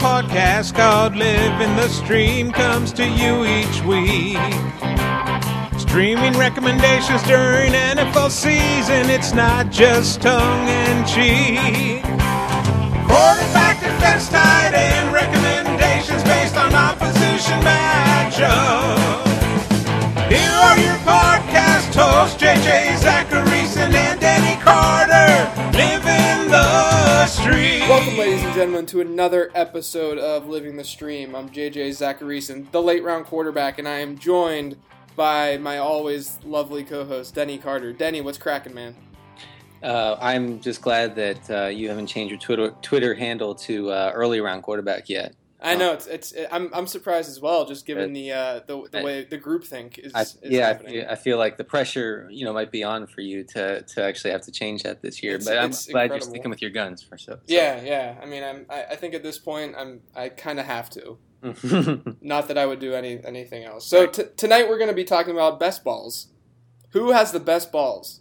podcast called Living the Stream comes to you each week. Streaming recommendations during NFL season, it's not just tongue in cheek. Quarterback defense tight end recommendations based on opposition matchup. Here are your podcast hosts, JJ Zachariason stream. Welcome, ladies and gentlemen, to another episode of Living the Stream. I'm JJ Zachariason, the late round quarterback, and I am joined by my always lovely co-host Denny Carter. Denny, what's cracking, man? Uh, I'm just glad that uh, you haven't changed your Twitter Twitter handle to uh, early round quarterback yet. I know it's it's. I'm I'm surprised as well, just given the uh, the, the way the group think is. I, is yeah, I happening. feel, I feel like the pressure, you know, might be on for you to, to actually have to change that this year. It's- but I'm it's glad you're sticking with your guns for so. Yeah, yeah. I mean, I'm. I, I think at this point, I'm. I kind of have to. Not that I would do any anything else. So t- tonight we're going to be talking about best balls. Who has the best balls?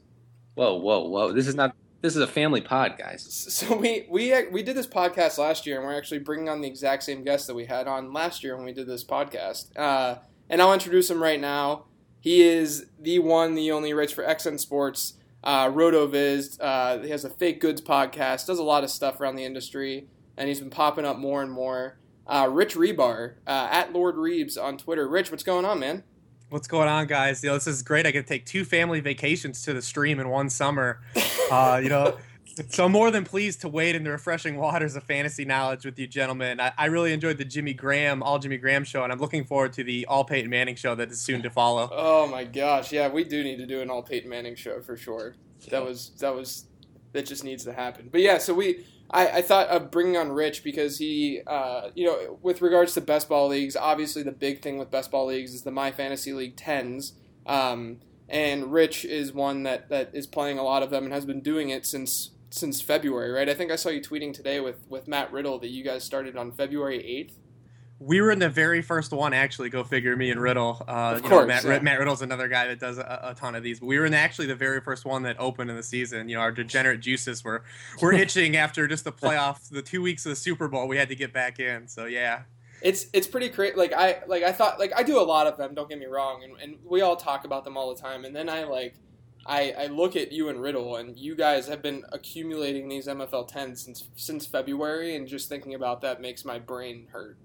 whoa, whoa, whoa! This is not. This is a family pod, guys. So we we we did this podcast last year, and we're actually bringing on the exact same guest that we had on last year when we did this podcast. Uh, and I'll introduce him right now. He is the one, the only. Writes for XN Sports, uh, RotoViz. Uh, he has a fake goods podcast. Does a lot of stuff around the industry, and he's been popping up more and more. Uh, Rich Hribar uh, at Lord Reebs on Twitter. Rich, what's going on, man? What's going on, guys? You know, this is great. I get to take two family vacations to the stream in one summer. Uh, you know, so I'm more than pleased to wade in the refreshing waters of fantasy knowledge with you, gentlemen. I, I really enjoyed the Jimmy Graham, all Jimmy Graham show, and I'm looking forward to the all Peyton Manning show that is soon to follow. Oh my gosh, yeah, we do need to do an all Peyton Manning show for sure. That was that was that just needs to happen. But yeah, so we I, I thought of bringing on Rich because he uh, you know with regards to best ball leagues, obviously the big thing with best ball leagues is the My Fantasy League tens. Um, and Rich is one that, that is playing a lot of them and has been doing it since since February, right? I think I saw you tweeting today with, with Matt Riddle that you guys started on February eighth. We were in the very first one, actually. Go figure, me and Riddle. Uh, Of you course, know, Matt, yeah. Matt Riddle's another guy that does a, a ton of these. But we were in actually the very first one that opened in the season. You know, our degenerate juices were were itching after just the playoffs, the two weeks of the Super Bowl. We had to get back in. So yeah, It's it's pretty crazy. Like I like I thought like I do a lot of them. Don't get me wrong, and, and we all talk about them all the time. And then I like I I look at you and Riddle, and you guys have been accumulating these MFL tens since since February, and just thinking about that makes my brain hurt.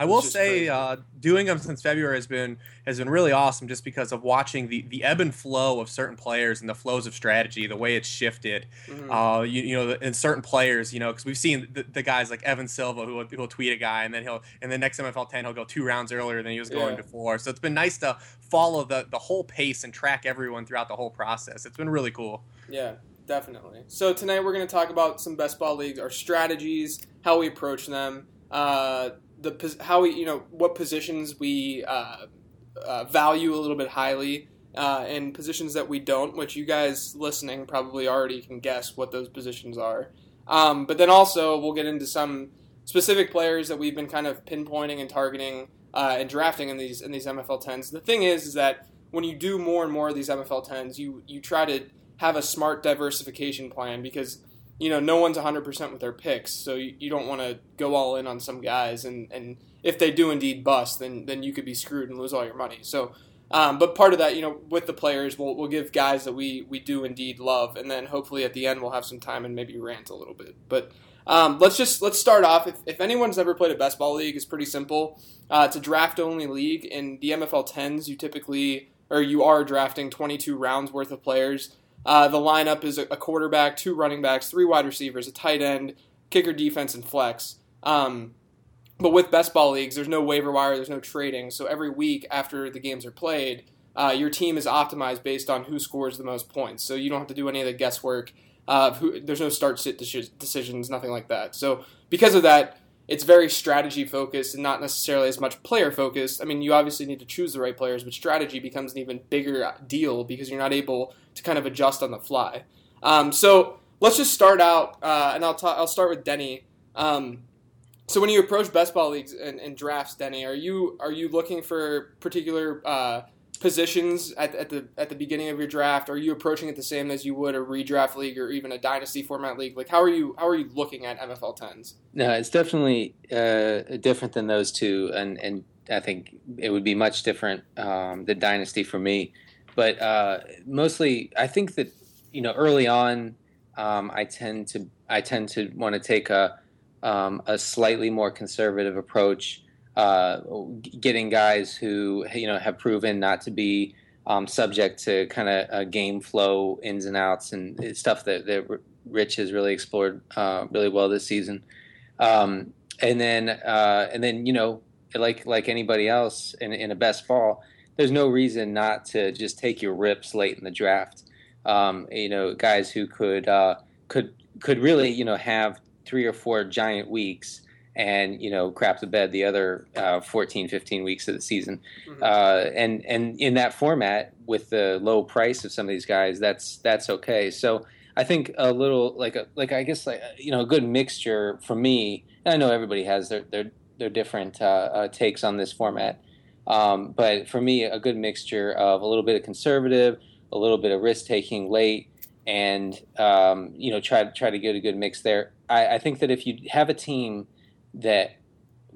I will say uh, doing them since February has been has been really awesome, just because of watching the, the ebb and flow of certain players and the flows of strategy, the way it's shifted. Mhm. Uh, you, you know, in certain players, you know, because we've seen the, the guys like Evan Silva who will, tweet a guy, and then he'll in the next MFL ten he'll go two rounds earlier than he was going Yeah. before. So it's been nice to follow the the whole pace and track everyone throughout the whole process. It's been really cool. Yeah, definitely. So tonight we're going to talk about some best ball leagues, our strategies, how we approach them, uh, the how we you know what positions we uh, uh, value a little bit highly. Uh, and positions that we don't, which you guys listening probably already can guess what those positions are. Um, but then also we'll get into some specific players that we've been kind of pinpointing and targeting uh, and drafting in these in these MFL tens. The thing is, is that when you do more and more of these MFL tens, you you try to have a smart diversification plan because you know no one's 100% with their picks so you, you don't want to go all in on some guys and, and if they do indeed bust then then you could be screwed and lose all your money. So um, but part of that you know with the players we'll, we'll give guys that we we do indeed love and then hopefully at the end we'll have some time and maybe rant a little bit. But um, let's just let's start off if, if anyone's ever played a best ball league it's pretty simple. Uh, it's a draft only league. In the mfl 10s you typically or you are drafting 22 rounds worth of players uh, the lineup is a, a quarterback, two running backs, three wide receivers, a tight end, kicker, defense, and flex. Um, but with best ball leagues, there's no waiver wire, there's no trading. So every week after the games are played, uh, your team is optimized based on who scores the most points. So you don't have to do any of the guesswork. Uh, who, there's no start sit decisions, nothing like that. So because of that, it's very strategy focused and not necessarily as much player focused. I mean, you obviously need to choose the right players, but strategy becomes an even bigger deal because you're not able to kind of adjust on the fly. Um, so let's just start out, uh, and I'll ta- I'll start with Denny. Um, so when you approach best ball leagues and, and drafts, Denny, are you are you looking for particular uh, positions at, at the at the beginning of your draft? Are you approaching it the same as you would a redraft league or even a dynasty format league? Like how are you how are you looking at MFL tens? No, it's definitely uh, different than those two, and and I think it would be much different um, the dynasty for me. But uh, mostly, I think that you know early on, um, I tend to I tend to want to take a um, a slightly more conservative approach uh, getting guys who you know have proven not to be um, subject to kind of uh, game flow ins and outs and stuff that, that Rich has really explored uh, really well this season. Um, and then uh, and then you know like like anybody else in, in a best ball, there's no reason not to just take your rips late in the draft. Um, you know, guys who could uh, could could really you know have three or four giant weeks and you know crap the bed the other uh, 14 15 weeks of the season. Mm-hmm. uh, and and in that format with the low price of some of these guys that's that's okay. So i think a little like a like i guess like you know a good mixture for me i know everybody has their their their different uh, uh, takes on this format um, but for me a good mixture of a little bit of conservative a little bit of risk taking late and um, you know try to try to get a good mix there. I, I think that if you have a team that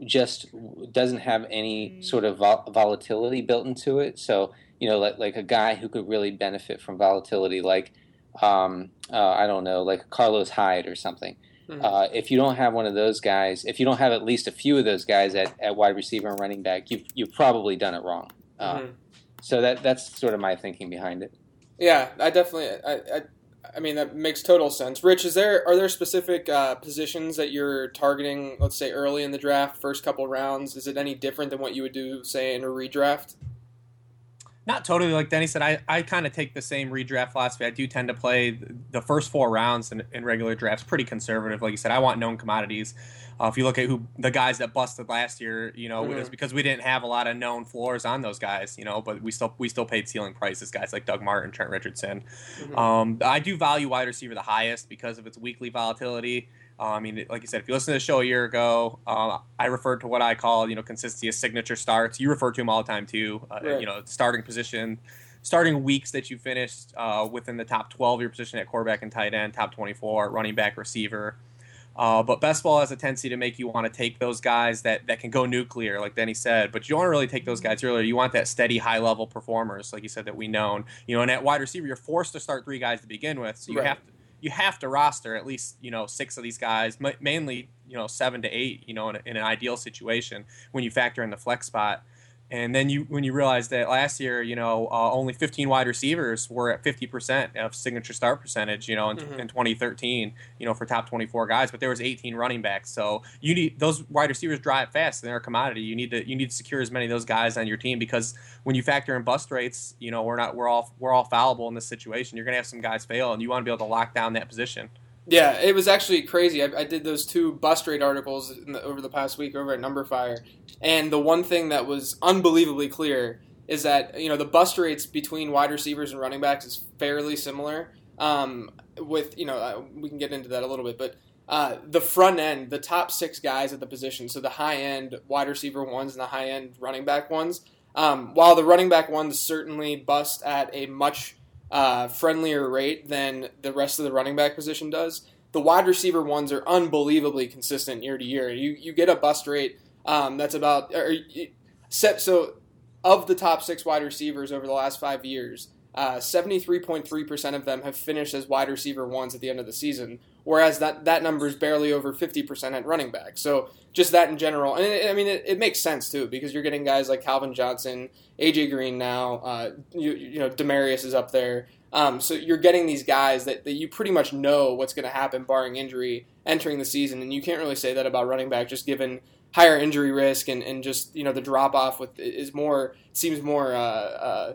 just doesn't have any mm. sort of vol- volatility built into it. So you know, like like a guy who could really benefit from volatility, like um, uh, I don't know, like Carlos Hyde or something. Mm-hmm. Uh, if you don't have one of those guys, if you don't have at least a few of those guys at, at wide receiver and running back, you've you've probably done it wrong. Uh, mm-hmm. So that that's sort of my thinking behind it. Yeah, I definitely I, I I mean, that makes total sense. Rich, is there are there specific uh, positions that you're targeting? Let's say early in the draft, first couple rounds. Is it any different than what you would do, say, in a redraft? Not totally. Like Denny said, I, I kind of take the same redraft philosophy. I do tend to play the first four rounds in, in regular drafts pretty conservative. Like you said, I want known commodities. Uh, if you look at who the guys that busted last year, you know, mm-hmm. it's because we didn't have a lot of known floors on those guys, you know, but we still we still paid ceiling prices, guys like Doug Martin, Trent Richardson. Mm-hmm. Um, I do value wide receiver the highest because of its weekly volatility. Uh, I mean, like you said, if you listen to the show a year ago, uh, I referred to what I call, you know, consistency of signature starts. You refer to them all the time too. Uh, right. You know, starting position, starting weeks that you finished uh, within the top 12 of your position at quarterback and tight end, top 24, running back, receiver. Uh, but best ball has a tendency to make you want to take those guys that, that can go nuclear, like Denny said. But you don't really take those guys earlier. You want that steady, high level performers, like you said, that we known. You know, and at wide receiver, you're forced to start three guys to begin with, so you right. have to you have to roster at least you know six of these guys, mainly you know seven to eight. You know, in, in an ideal situation when you factor in the flex spot. And then you, when you realize that last year, you know, uh, only 15 wide receivers were at 50% of signature start percentage, you know, in, mm-hmm. in 2013, you know, for top 24 guys, but there was 18 running backs. So you need those wide receivers drive fast. And they're a commodity. You need to you need to secure as many of those guys on your team because when you factor in bust rates, you know, we're not we're all we're all fallible in this situation. You're going to have some guys fail, and you want to be able to lock down that position. Yeah, it was actually crazy. I, I did those two bust rate articles the, over the past week over at Numberfire, and the one thing that was unbelievably clear is that you know the bust rates between wide receivers and running backs is fairly similar. Um, with you know uh, we can get into that a little bit, but uh, the front end, the top six guys at the position, so the high end wide receiver ones and the high end running back ones. Um, while the running back ones certainly bust at a much uh, friendlier rate than the rest of the running back position does. The wide receiver ones are unbelievably consistent year to year. You you get a bust rate um, that's about or, set so of the top six wide receivers over the last five years, uh, 73.3% of them have finished as wide receiver ones at the end of the season, whereas that, that number is barely over 50% at running back. So just that in general. And it, I mean, it, it, makes sense too, because you're getting guys like Calvin Johnson, AJ Green now, uh, you, you know, Demaryius is up there. Um, so you're getting these guys that, that you pretty much know what's going to happen barring injury entering the season. And you can't really say that about running back, just given higher injury risk and, and just, you know, the drop off with is more, seems more, uh, uh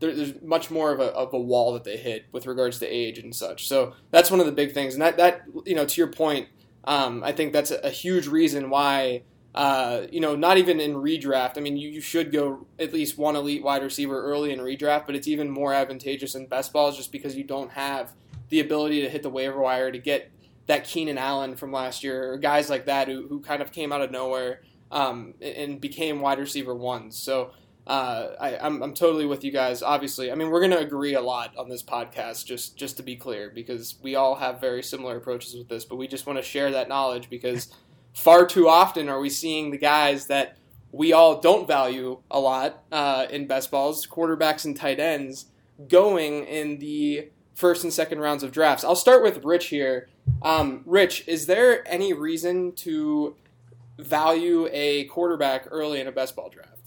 there, there's much more of a, of a wall that they hit with regards to age and such. So that's one of the big things. And that, that you know, to your point, um, I think that's a, huge reason why, uh, you know, not even in redraft. I mean, you, you should go at least one elite wide receiver early in redraft, but it's even more advantageous in best balls just because you don't have the ability to hit the waiver wire to get that Keenan Allen from last year or guys like that who, who kind of came out of nowhere um, and became wide receiver ones. So uh, I, I'm, I'm totally with you guys. Obviously, I mean, we're going to agree a lot on this podcast, just just to be clear, because we all have very similar approaches with this. But we just want to share that knowledge because far too often are we seeing the guys that we all don't value a lot uh, in best balls, quarterbacks and tight ends, going in the first and second rounds of drafts. I'll start with Rich here. Um, Rich, is there any reason to value a quarterback early in a best ball draft?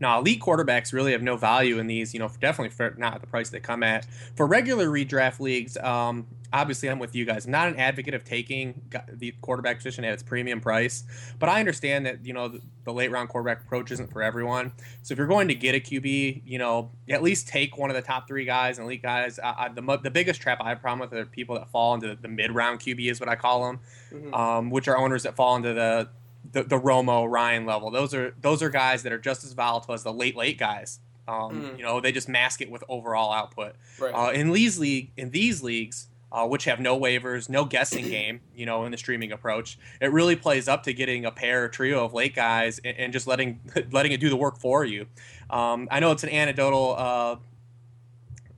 Now, elite quarterbacks really have no value in these, you know, definitely for not at the price they come at. For regular redraft leagues, um, obviously I'm with you guys. I'm not an advocate of taking the quarterback position at its premium price, but I understand that, you know, the, the late round quarterback approach isn't for everyone. So if you're going to get a QB, you know, at least take one of the top three guys and elite guys. I, I, the, the biggest trap I have problem with are people that fall into the mid round QB is what I call them, mm-hmm. um, which are owners that fall into the the, the Romo Ryan level. Those are those are guys that are just as volatile as the late late guys. Um, mm. You know, they just mask it with overall output. Right. Uh, in these league in these leagues, uh, which have no waivers, no guessing game, you know, in the streaming approach, it really plays up to getting a pair or trio of late guys and, and, just letting letting it do the work for you. Um, I know it's an anecdotal uh,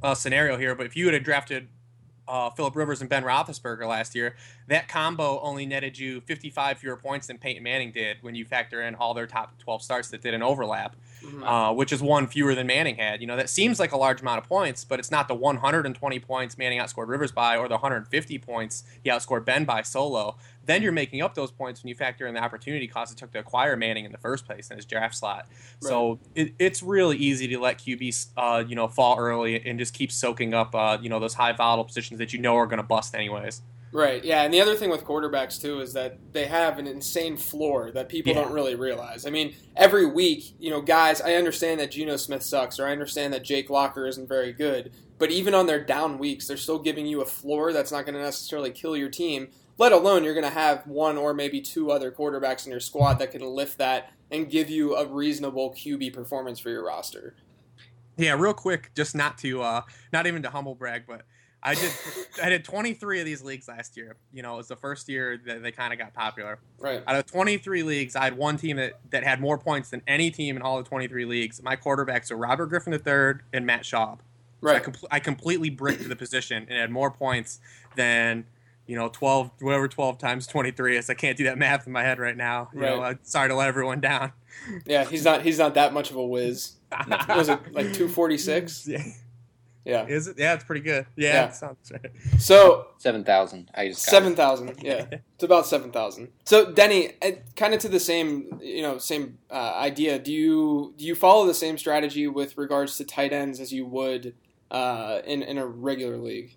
uh scenario here, but if you had drafted uh, Philip Rivers and Ben Roethlisberger last year, that combo only netted you 55 fewer points than Peyton Manning did when you factor in all their top 12 starts that did an overlap, mm-hmm. uh, which is one fewer than Manning had. You know, that seems like a large amount of points, but it's not the 120 points Manning outscored Rivers by or the 150 points he outscored Ben by solo. Then you're making up those points when you factor in the opportunity cost it took to acquire Manning in the first place in his draft slot. Right. So it, it's really easy to let QBs, uh, you know, fall early and just keep soaking up, uh, you know, those high volatile positions that you know are going to bust anyways. Right. Yeah, and the other thing with quarterbacks too is that they have an insane floor that people yeah. don't really realize. I mean, every week, you know, guys, I understand that Geno Smith sucks, or I understand that Jake Locker isn't very good, but even on their down weeks, they're still giving you a floor that's not going to necessarily kill your team. Let alone you're going to have one or maybe two other quarterbacks in your squad that can lift that and give you a reasonable QB performance for your roster. Yeah, real quick, just not to, uh, not even to humble brag, but I did I did 23 of these leagues last year. You know, it was the first year that they kind of got popular. Right. Out of 23 leagues, I had one team that, that had more points than any team in all the 23 leagues. My quarterbacks are Robert Griffin III and Matt Schaub. Right. So I, com- I completely bricked the position and had more points than you know 12 whatever 12 times 23 is. I can't do that math in my head right now. You right. know, I'm sorry to let everyone down. Yeah, he's not he's not that much of a whiz. was it like 246? Yeah. Yeah. Is it? Yeah, it's pretty good. Yeah, yeah. sounds right. So seven thousand. I just seven thousand. Yeah, it's about seven thousand. So Denny, kind of to the same, you know, same uh, idea. Do you do you follow the same strategy with regards to tight ends as you would uh, in in a regular league?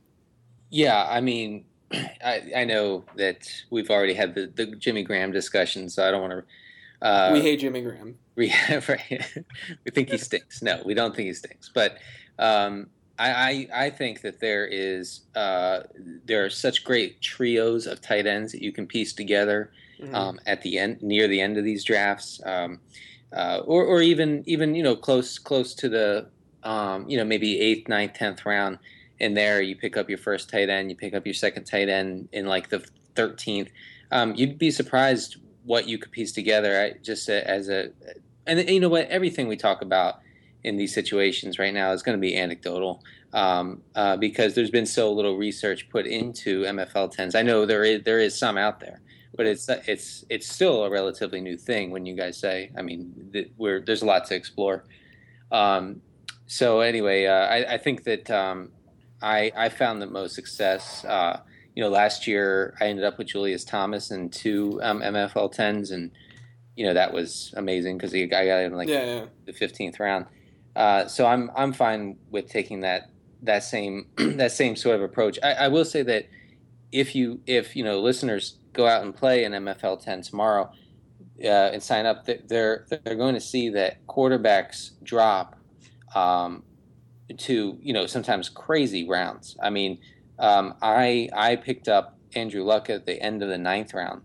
Yeah, I mean, I I know that we've already had the the Jimmy Graham discussion, so I don't want to. Uh, we hate Jimmy Graham. We, we think he stinks. No, we don't think he stinks. But um, I, I, I think that there is uh, there are such great trios of tight ends that you can piece together mm-hmm. um, at the end near the end of these drafts, um, uh, or, or even even you know close close to the um, you know maybe eighth, ninth, tenth round. In there, you pick up your first tight end, you pick up your second tight end in like the thirteenth. Um, you'd be surprised what you could piece together just as a and you know what everything we talk about in these situations right now is going to be anecdotal um, uh, because there's been so little research put into MFL tens. I know there is there is some out there, but it's it's it's still a relatively new thing. When you guys say, I mean, we're there's a lot to explore. Um, so anyway, uh, I, I, think that um, I I found the most success. Uh, you know, last year I ended up with Julius Thomas and two MFL um, tens, and you know that was amazing because I got him like yeah, yeah. the fifteenth round. Uh, so I'm I'm fine with taking that that same that same sort of approach. I, I, will say that if you if you know listeners go out and play an MFL 10 tomorrow uh, and sign up, they're they're going to see that quarterbacks drop um, to you know sometimes crazy rounds. I mean, um, I I picked up Andrew Luck at the end of the ninth round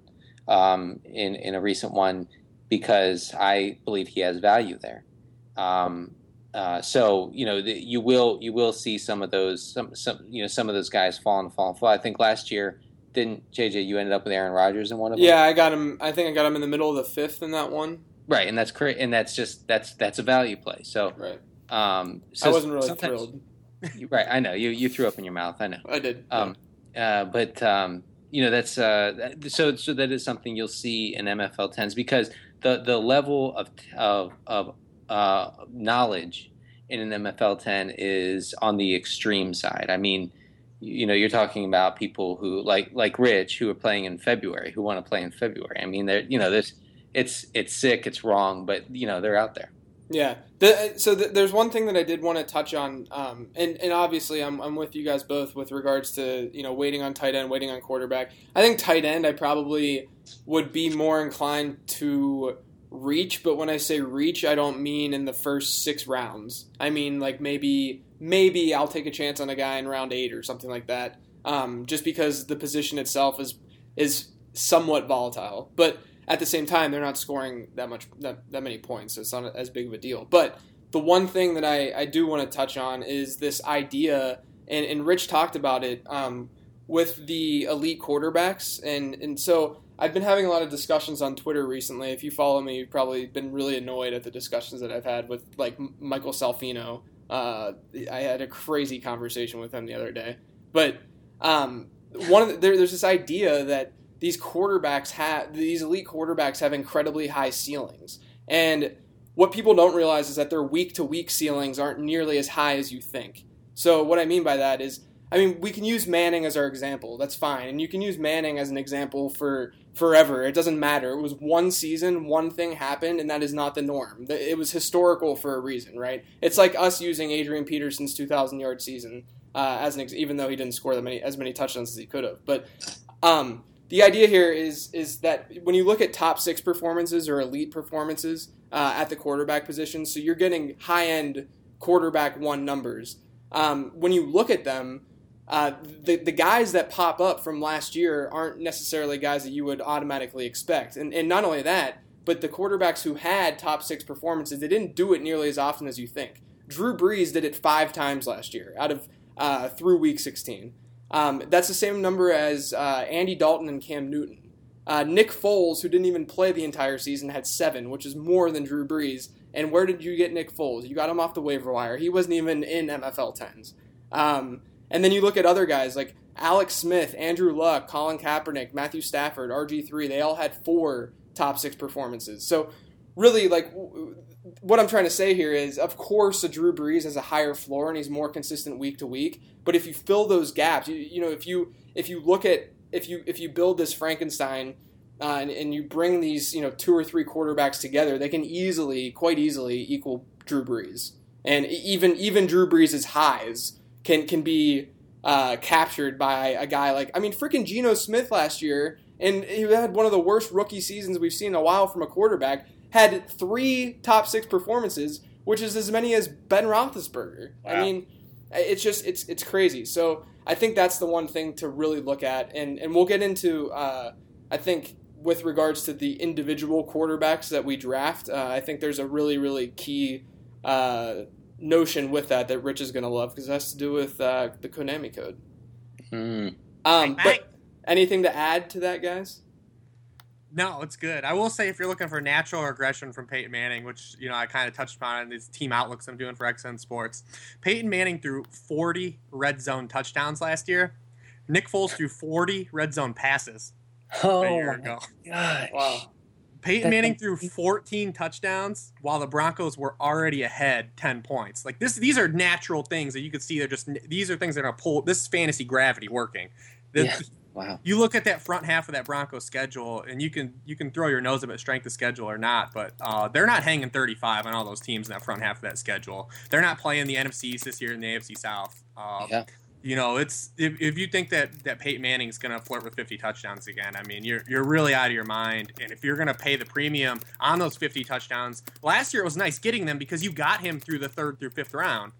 um, in in a recent one because I believe he has value there. Um, uh, so you know the, you will you will see some of those some some you know some of those guys fall and fall and fall. I think last year didn't JJ you ended up with Aaron Rodgers in one of them. Yeah, I got him. I think I got him in the middle of the fifth in that one. right, and that's correct, and that's just that's that's a value play. So, Right. Um, so I wasn't really thrilled. Right, I know you you threw up in your mouth. I know. I did. Um, uh, but um, you know that's uh, so so that is something you'll see in MFL tens because the the level of of of uh, knowledge in an MFL ten is on the extreme side. I mean, you know, you're talking about people who like like Rich who are playing in February who want to play in February. I mean, they're you know this it's it's sick, it's wrong, but you know they're out there. Yeah. The, so th there's one thing that I did want to touch on, um, and and obviously I'm I'm with you guys both with regards to you know waiting on tight end, waiting on quarterback. I think tight end I probably would be more inclined to reach, but when I say reach, I don't mean in the first six rounds. I mean like maybe maybe I'll take a chance on a guy in round eight or something like that, um, just because the position itself is is somewhat volatile, but at the same time, they're not scoring that much that, that many points, so it's not as big of a deal. But the one thing that I, I do want to touch on is this idea, and, and Rich talked about it um, with the elite quarterbacks, and and so I've been having a lot of discussions on Twitter recently. If you follow me, you've probably been really annoyed at the discussions that I've had with like Michael Salfino. Uh, I had a crazy conversation with him the other day, but um, one of the, there, there's this idea that these quarterbacks have these elite quarterbacks have incredibly high ceilings. And what people don't realize is that their week to week ceilings aren't nearly as high as you think. So what i mean by that is i mean we can use manning as our example. That's fine. And you can use manning as an example for forever. It doesn't matter. It was one season one thing happened and that is not the norm. It was historical for a reason right? It's like us using adrian peterson's 2000 yard season uh, as an ex- even though he didn't score that many as many touchdowns as he could have. But um, the idea here is is that when you look at top six performances or elite performances uh, at the quarterback position, so you're getting high end quarterback one numbers. Um, when you look at them, uh, the the guys that pop up from last year aren't necessarily guys that you would automatically expect, and and not only that, but the quarterbacks who had top six performances, they didn't do it nearly as often as you think. Drew Brees did it five times last year out of uh, through week 16. Um, that's the same number as uh, Andy Dalton and Cam Newton. Uh, Nick Foles, who didn't even play the entire season, had seven, which is more than Drew Brees. And where did you get Nick Foles? You got him off the waiver wire. He wasn't even in MFL 10s. Um, and then you look at other guys like Alex Smith, Andrew Luck, Colin Kaepernick, Matthew Stafford, RG3. They all had four top six performances. So, really, like, what I'm trying to say here is, of course, a Drew Brees has a higher floor and he's more consistent week to week. But if you fill those gaps, you, you know, if you if you look at if you if you build this Frankenstein uh, and, and you bring these you know two or three quarterbacks together, they can easily, quite easily, equal Drew Brees. And even even Drew Brees' highs can can be uh, captured by a guy like I mean, freaking Geno Smith last year, and he had one of the worst rookie seasons we've seen in a while from a quarterback. Had three top six performances, which is as many as Ben Roethlisberger. I mean, it's just it's it's crazy. So I think that's the one thing to really look at, and and we'll get into uh, I think with regards to the individual quarterbacks that we draft. Uh, I think there's a really really key uh, notion with that that Rich is going to love because it has to do with uh, the Konami code. Mm. Um, but anything to add to that, guys? No, it's good. I will say if you're looking for natural regression from Peyton Manning, which you know I kind of touched upon in these team outlooks I'm doing for XN Sports, Peyton Manning threw 40 red zone touchdowns last year. Nick Foles threw 40 red zone passes Oh a year my ago. gosh. Wow. Peyton That- Manning threw 14 touchdowns while the Broncos were already ahead 10 points. Like this, these are natural things that you could see. They're just these are things that are pull. This is fantasy gravity working. The- Yeah. Wow. you look at that front half of that Broncos schedule, and you can you can throw your nose up at strength of schedule or not, but uh, they're not hanging 35 on all those teams in that front half of that schedule. They're not playing the NFC East this year in the AFC South. Uh, Yeah. You know, it's if, if you think that that Peyton Manning's going to flirt with 50 touchdowns again, I mean, you're you're really out of your mind. And if you're going to pay the premium on those 50 touchdowns, last year it was nice getting them because you got him through the third through fifth round.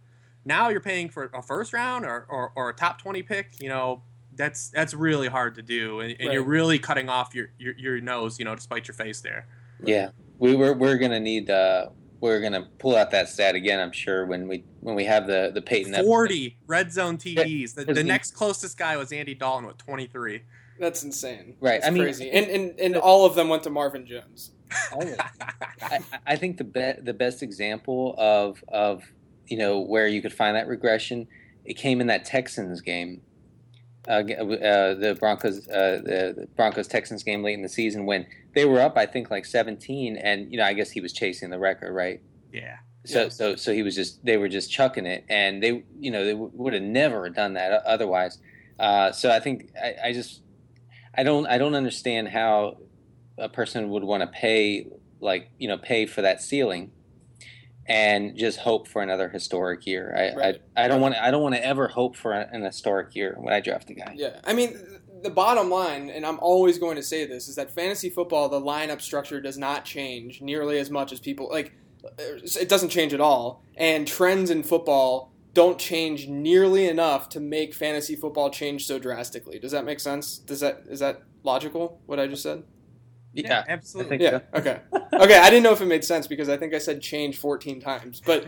Now you're paying for a first round or, or, or a top 20 pick. You know, that's that's really hard to do, and, and you're really cutting off your, your your nose, you know, to spite your face there. Yeah, we were we're gonna need uh we're gonna pull out that stat again. I'm sure when we when we have the the Peyton episode. Forty red zone TDs. The, the next closest guy was Andy Dalton with 23. That's insane. Right, That's I mean- crazy. And, and and all of them went to Marvin Jones. I, I think the be- the best example of of you know where you could find that regression, it came in that Texans game, uh, uh, the Broncos uh, the, the Broncos Texans game late in the season when they were up I think like 17 and you know I guess he was chasing the record right. Yeah. So Yeah. so so he was just they were just chucking it and they you know they w- would have never done that otherwise. Uh, so I think I, I just I don't I don't understand how a person would want to pay like you know pay for that ceiling and just hope for another historic year. I Right. I, I don't want I don't want to ever hope for an historic year when I draft a guy. Yeah, I mean, the bottom line, and I'm always going to say this, is that fantasy football, the lineup structure does not change nearly as much as people like. It doesn't change at all, and trends in football don't change nearly enough to make fantasy football change so drastically. Does that make sense? Does that is that logical? What I just said? Yeah, I absolutely. Yeah. so. Okay. Okay. I didn't know if it made sense because I think I said change 14 times, but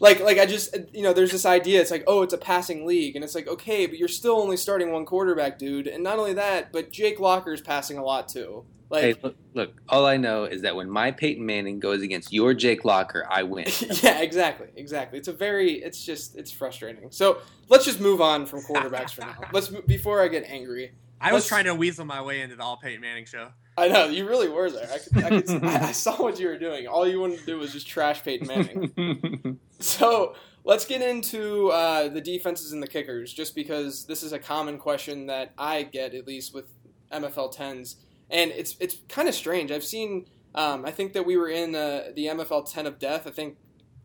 like, like I just, you know, there's this idea. It's like, oh, it's a passing league, and it's like, okay, but you're still only starting one quarterback, dude. And not only that, but Jake Locker's passing a lot too. Like, Hey, look, look, all I know is that when my Peyton Manning goes against your Jake Locker, I win. yeah, exactly, exactly. It's a very, it's just, it's frustrating. So let's just move on from quarterbacks for now. Let's before I get angry. I was trying to weasel my way into the all Peyton Manning show. I know you really were there. I, could, I, could, I, saw what you were doing. All you wanted to do was just trash Peyton Manning. So let's get into uh, the defenses and the kickers, just because this is a common question that I get at least with MFL tens, and it's it's kind of strange. I've seen. Um, I think that we were in uh, the MFL ten of death. I think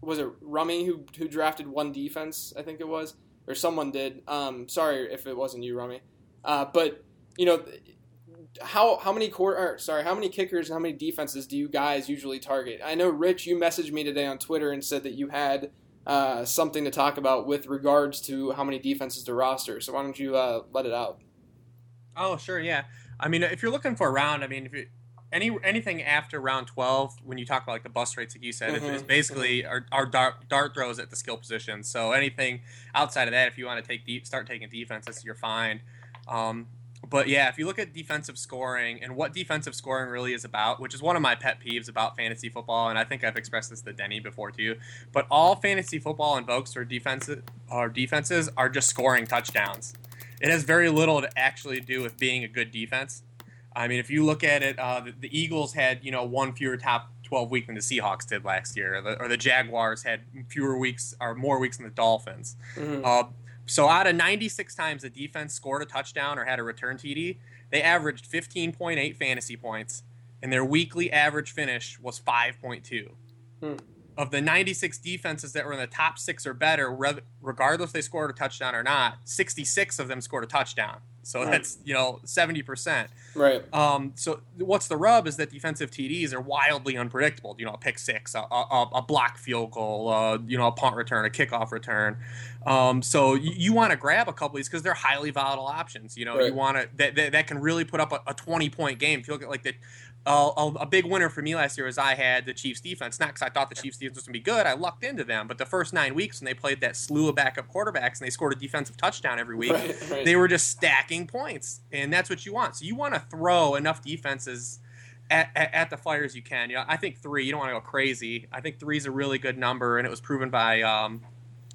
was it Rummy who who drafted one defense. I think it was, or someone did. Um, sorry if it wasn't you, Rummy. Uh, but you know. How how many or, sorry how many kickers and how many defenses do you guys usually target? I know Rich, you messaged me today on Twitter and said that you had uh, something to talk about with regards to how many defenses to roster. So why don't you uh, let it out? Oh, sure, yeah. I mean, if you're looking for a round, I mean, if you any anything after round 12, when you talk about like the bust rates, like you said, it's, it's basically our, our dart, dart throws at the skill position. So anything outside of that, if you want to take deep, start taking defenses, you're fine. Um, but yeah, if you look at defensive scoring and what defensive scoring really is about, which is one of my pet peeves about fantasy football, and I think I've expressed this to Denny before too. But all fantasy football invokes or defenses or defenses are just scoring touchdowns. It has very little to actually do with being a good defense. I mean, if you look at it, uh, the, the Eagles had you know one fewer top twelve week than the Seahawks did last year, or the, or the Jaguars had fewer weeks or more weeks than the Dolphins. Mhm. Uh, so out of 96 times the defense scored a touchdown or had a return TD, they averaged 15.8 fantasy points, and their weekly average finish was 5.2. Hmm. Of the 96 defenses that were in the top six or better, re- regardless if they scored a touchdown or not, 66 of them scored a touchdown. So Right. that's you know 70%. Right. Um, so what's the rub is that defensive TDs are wildly unpredictable. You know, a pick six, a, a, a block field goal, uh, you know, a punt return, a kickoff return. Um, so you, you want to grab a couple of these because they're highly volatile options. You know, Right. you want to that, that, that can really put up a, a twenty point game. If you look at like the uh, a, a big winner for me last year was I had the Chiefs defense. Not because I thought the Chiefs defense was going to be good. I lucked into them. But the first nine weeks when they played that slew of backup quarterbacks and they scored a defensive touchdown every week, Right. right. they were just stacking points, and that's what you want. So you want to throw enough defenses at, at, at the fire as you can. You know, I think three. You don't want to go crazy. I think three is a really good number, and it was proven by um,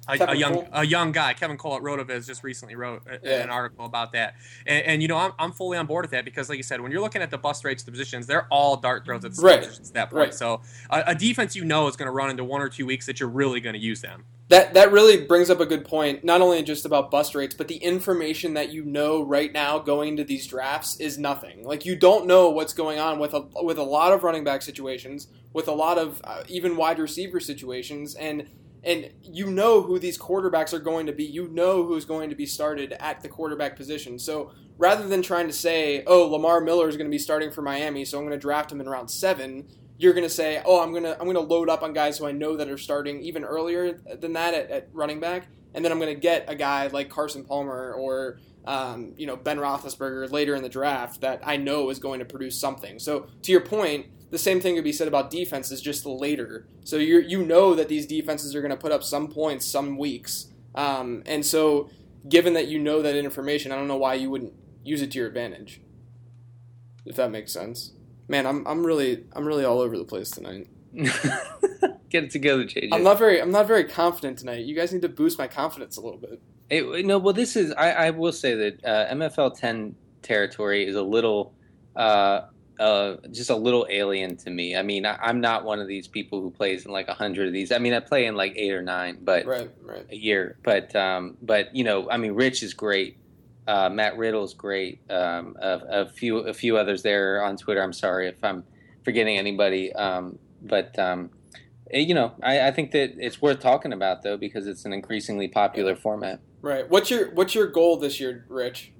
a, a young Cole? a young guy, Kevin Cole at Rotoviz, just recently wrote a- Yeah. an article about that. And, and you know, I'm, I'm fully on board with that because, like you said, when you're looking at the bust rates, the positions, they're all dart throws at the Right. positions at that point. Right. So a, a defense you know is going to run into one or two weeks that you're really going to use them. That that really brings up a good point. Not only just about bust rates, but the information that you know right now going into these drafts is nothing. Like you don't know what's going on with a with a lot of running back situations, with a lot of uh, even wide receiver situations, and and you know who these quarterbacks are going to be. You know who's going to be started at the quarterback position. So rather than trying to say, "Oh, Lamar Miller is going to be starting for Miami, so I'm going to draft him in round 7," you're going to say, "Oh, I'm going to I'm going to load up on guys who I know that are starting even earlier than that at, at running back, and then I'm going to get a guy like Carson Palmer or um, you know Ben Roethlisberger later in the draft that I know is going to produce something." So to your point, the same thing could be said about defenses just later. So you you know that these defenses are going to put up some points some weeks, um, and so given that you know that information, I don't know why you wouldn't use it to your advantage. If that makes sense. Man, I'm I'm really I'm really all over the place tonight. Get it together, JJ. I'm not very I'm not very confident tonight. You guys need to boost my confidence a little bit. It, no, well, this is. I, I will say that uh, MFL 10 territory is a little, uh, uh, just a little alien to me. I mean, I, am not one of these people who plays in like a hundred of these. I mean, I play in like eight or nine, but right, right. a year. But, um, but you know, I mean, Rich is great. Uh, Matt Riddle is great. Um, a, a, few, a few others there on Twitter. I'm sorry if I'm forgetting anybody. Um, but um, eh, you know, I, I think that it's worth talking about though because it's an increasingly popular format. Right. What's your What's your goal this year, Rich?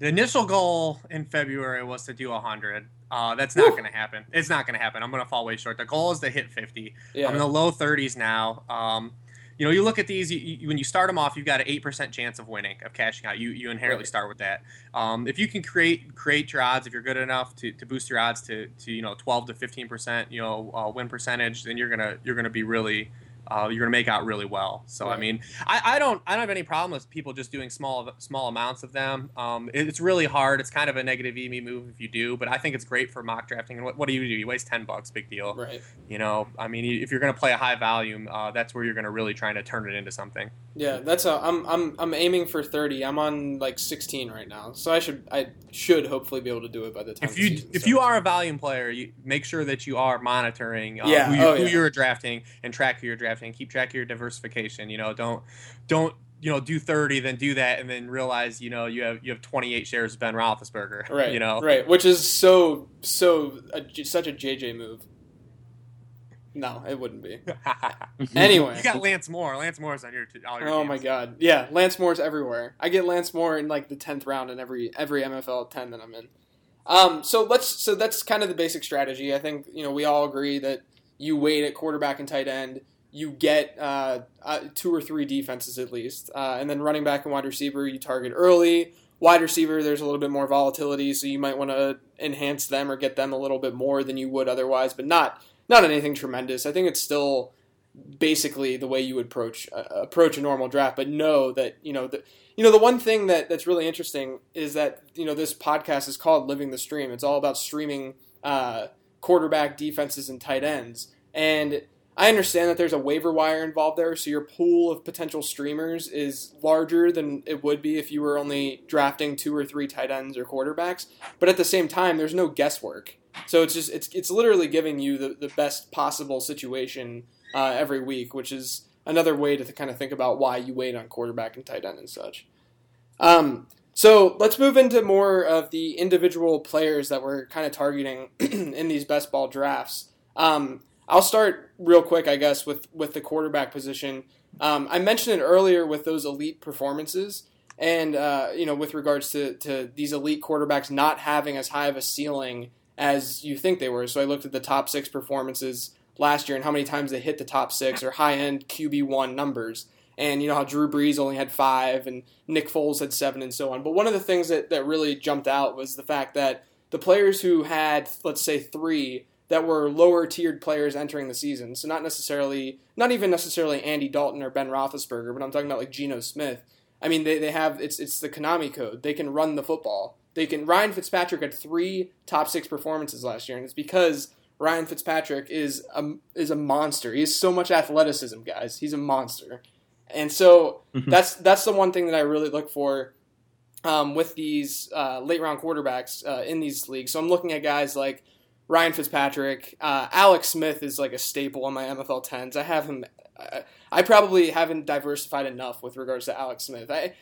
The initial goal in February was to do 100. Uh, that's not going to happen. It's not going to happen. I'm going to fall way short. The goal is to hit 50. Yeah. I'm in the low 30s now. Um, you know, you look at these. You, you, when you start them off, you've got an eight percent chance of winning, of cashing out. You you inherently right. start with that. Um, if you can create create your odds, if you're good enough to, to boost your odds to, to you know 12 to 15 percent, you know, uh, win percentage, then you're gonna you're gonna be really uh, you're going to make out really well. So right. I mean, I, I, don't I don't have any problem with people just doing small small amounts of them. Um, it, it's really hard. It's kind of a negative EME move if you do, but I think it's great for mock drafting. And what, what do you do? You waste ten bucks, big deal. Right. You know, I mean, if you're going to play a high volume, uh, that's where you're going to really try to turn it into something. Yeah, that's a. I'm I'm I'm aiming for thirty. I'm on like sixteen right now, so I should I should hopefully be able to do it by the time. If you if you are a volume player, you make sure that you are monitoring uh, yeah. who, you, oh, who yeah. you're drafting and track who you're drafting. Keep track of your diversification. You know, don't don't you know do 30 then do that and then realize you know you have you have 28 shares of Ben Roethlisberger right you know? right which is so so a, such a JJ move. No it wouldn't be. Anyway. You got Lance Moore. Lance Moore's on your, all your oh my god. Yeah Lance Moore's everywhere. I get Lance Moore in like the 10th round in every every MFL 10 that I'm in. Um so let's so that's kind of the basic strategy. I think you know we all agree that you wait at quarterback and tight end you get uh, uh, two or three defenses at least. Uh, and then running back and wide receiver, you target early. Wide receiver, there's a little bit more volatility, so you might want to enhance them or get them a little bit more than you would otherwise, but not not anything tremendous. I think it's still basically the way you would approach uh, approach a normal draft. But know that you know the you know the one thing that that's really interesting is that you know this podcast is called Living the Stream. It's all about streaming uh, quarterback defenses and tight ends and I understand that there's a waiver wire involved there, so your pool of potential streamers is larger than it would be if you were only drafting two or three tight ends or quarterbacks. But at the same time, there's no guesswork. So it's just it's it's literally giving you the, the best possible situation uh, every week, which is another way to th- kind of think about why you wait on quarterback and tight end and such. Um, so let's move into more of the individual players that we're kind of targeting in these best ball drafts. Um, I'll start real quick, I guess, with with the quarterback position. Um, I mentioned it earlier with those elite performances, and uh, you know, with regards to to these elite quarterbacks not having as high of a ceiling as you think they were. So I looked at the top six performances last year and how many times they hit the top six or high end QB one numbers. And you know how Drew Brees only had five and Nick Foles had seven and so on. But one of the things that, that really jumped out was the fact that the players who had, let's say, three that were lower tiered players entering the season. So not necessarily, not even necessarily Andy Dalton or Ben Roethlisberger, but I'm talking about like Geno Smith. I mean, they, they have it's it's the Konami code. They can run the football. They can. Ryan Fitzpatrick had three top six performances last year, and it's because Ryan Fitzpatrick is a is a monster. He has so much athleticism, guys. He's a monster, and so mm-hmm. that's that's the one thing that I really look for um, with these uh, late round quarterbacks uh, in these leagues. So I'm looking at guys like Ryan Fitzpatrick. Uh, Alex Smith is like a staple on my MFL 10s. I have him. I, I probably haven't diversified enough with regards to Alex Smith. I,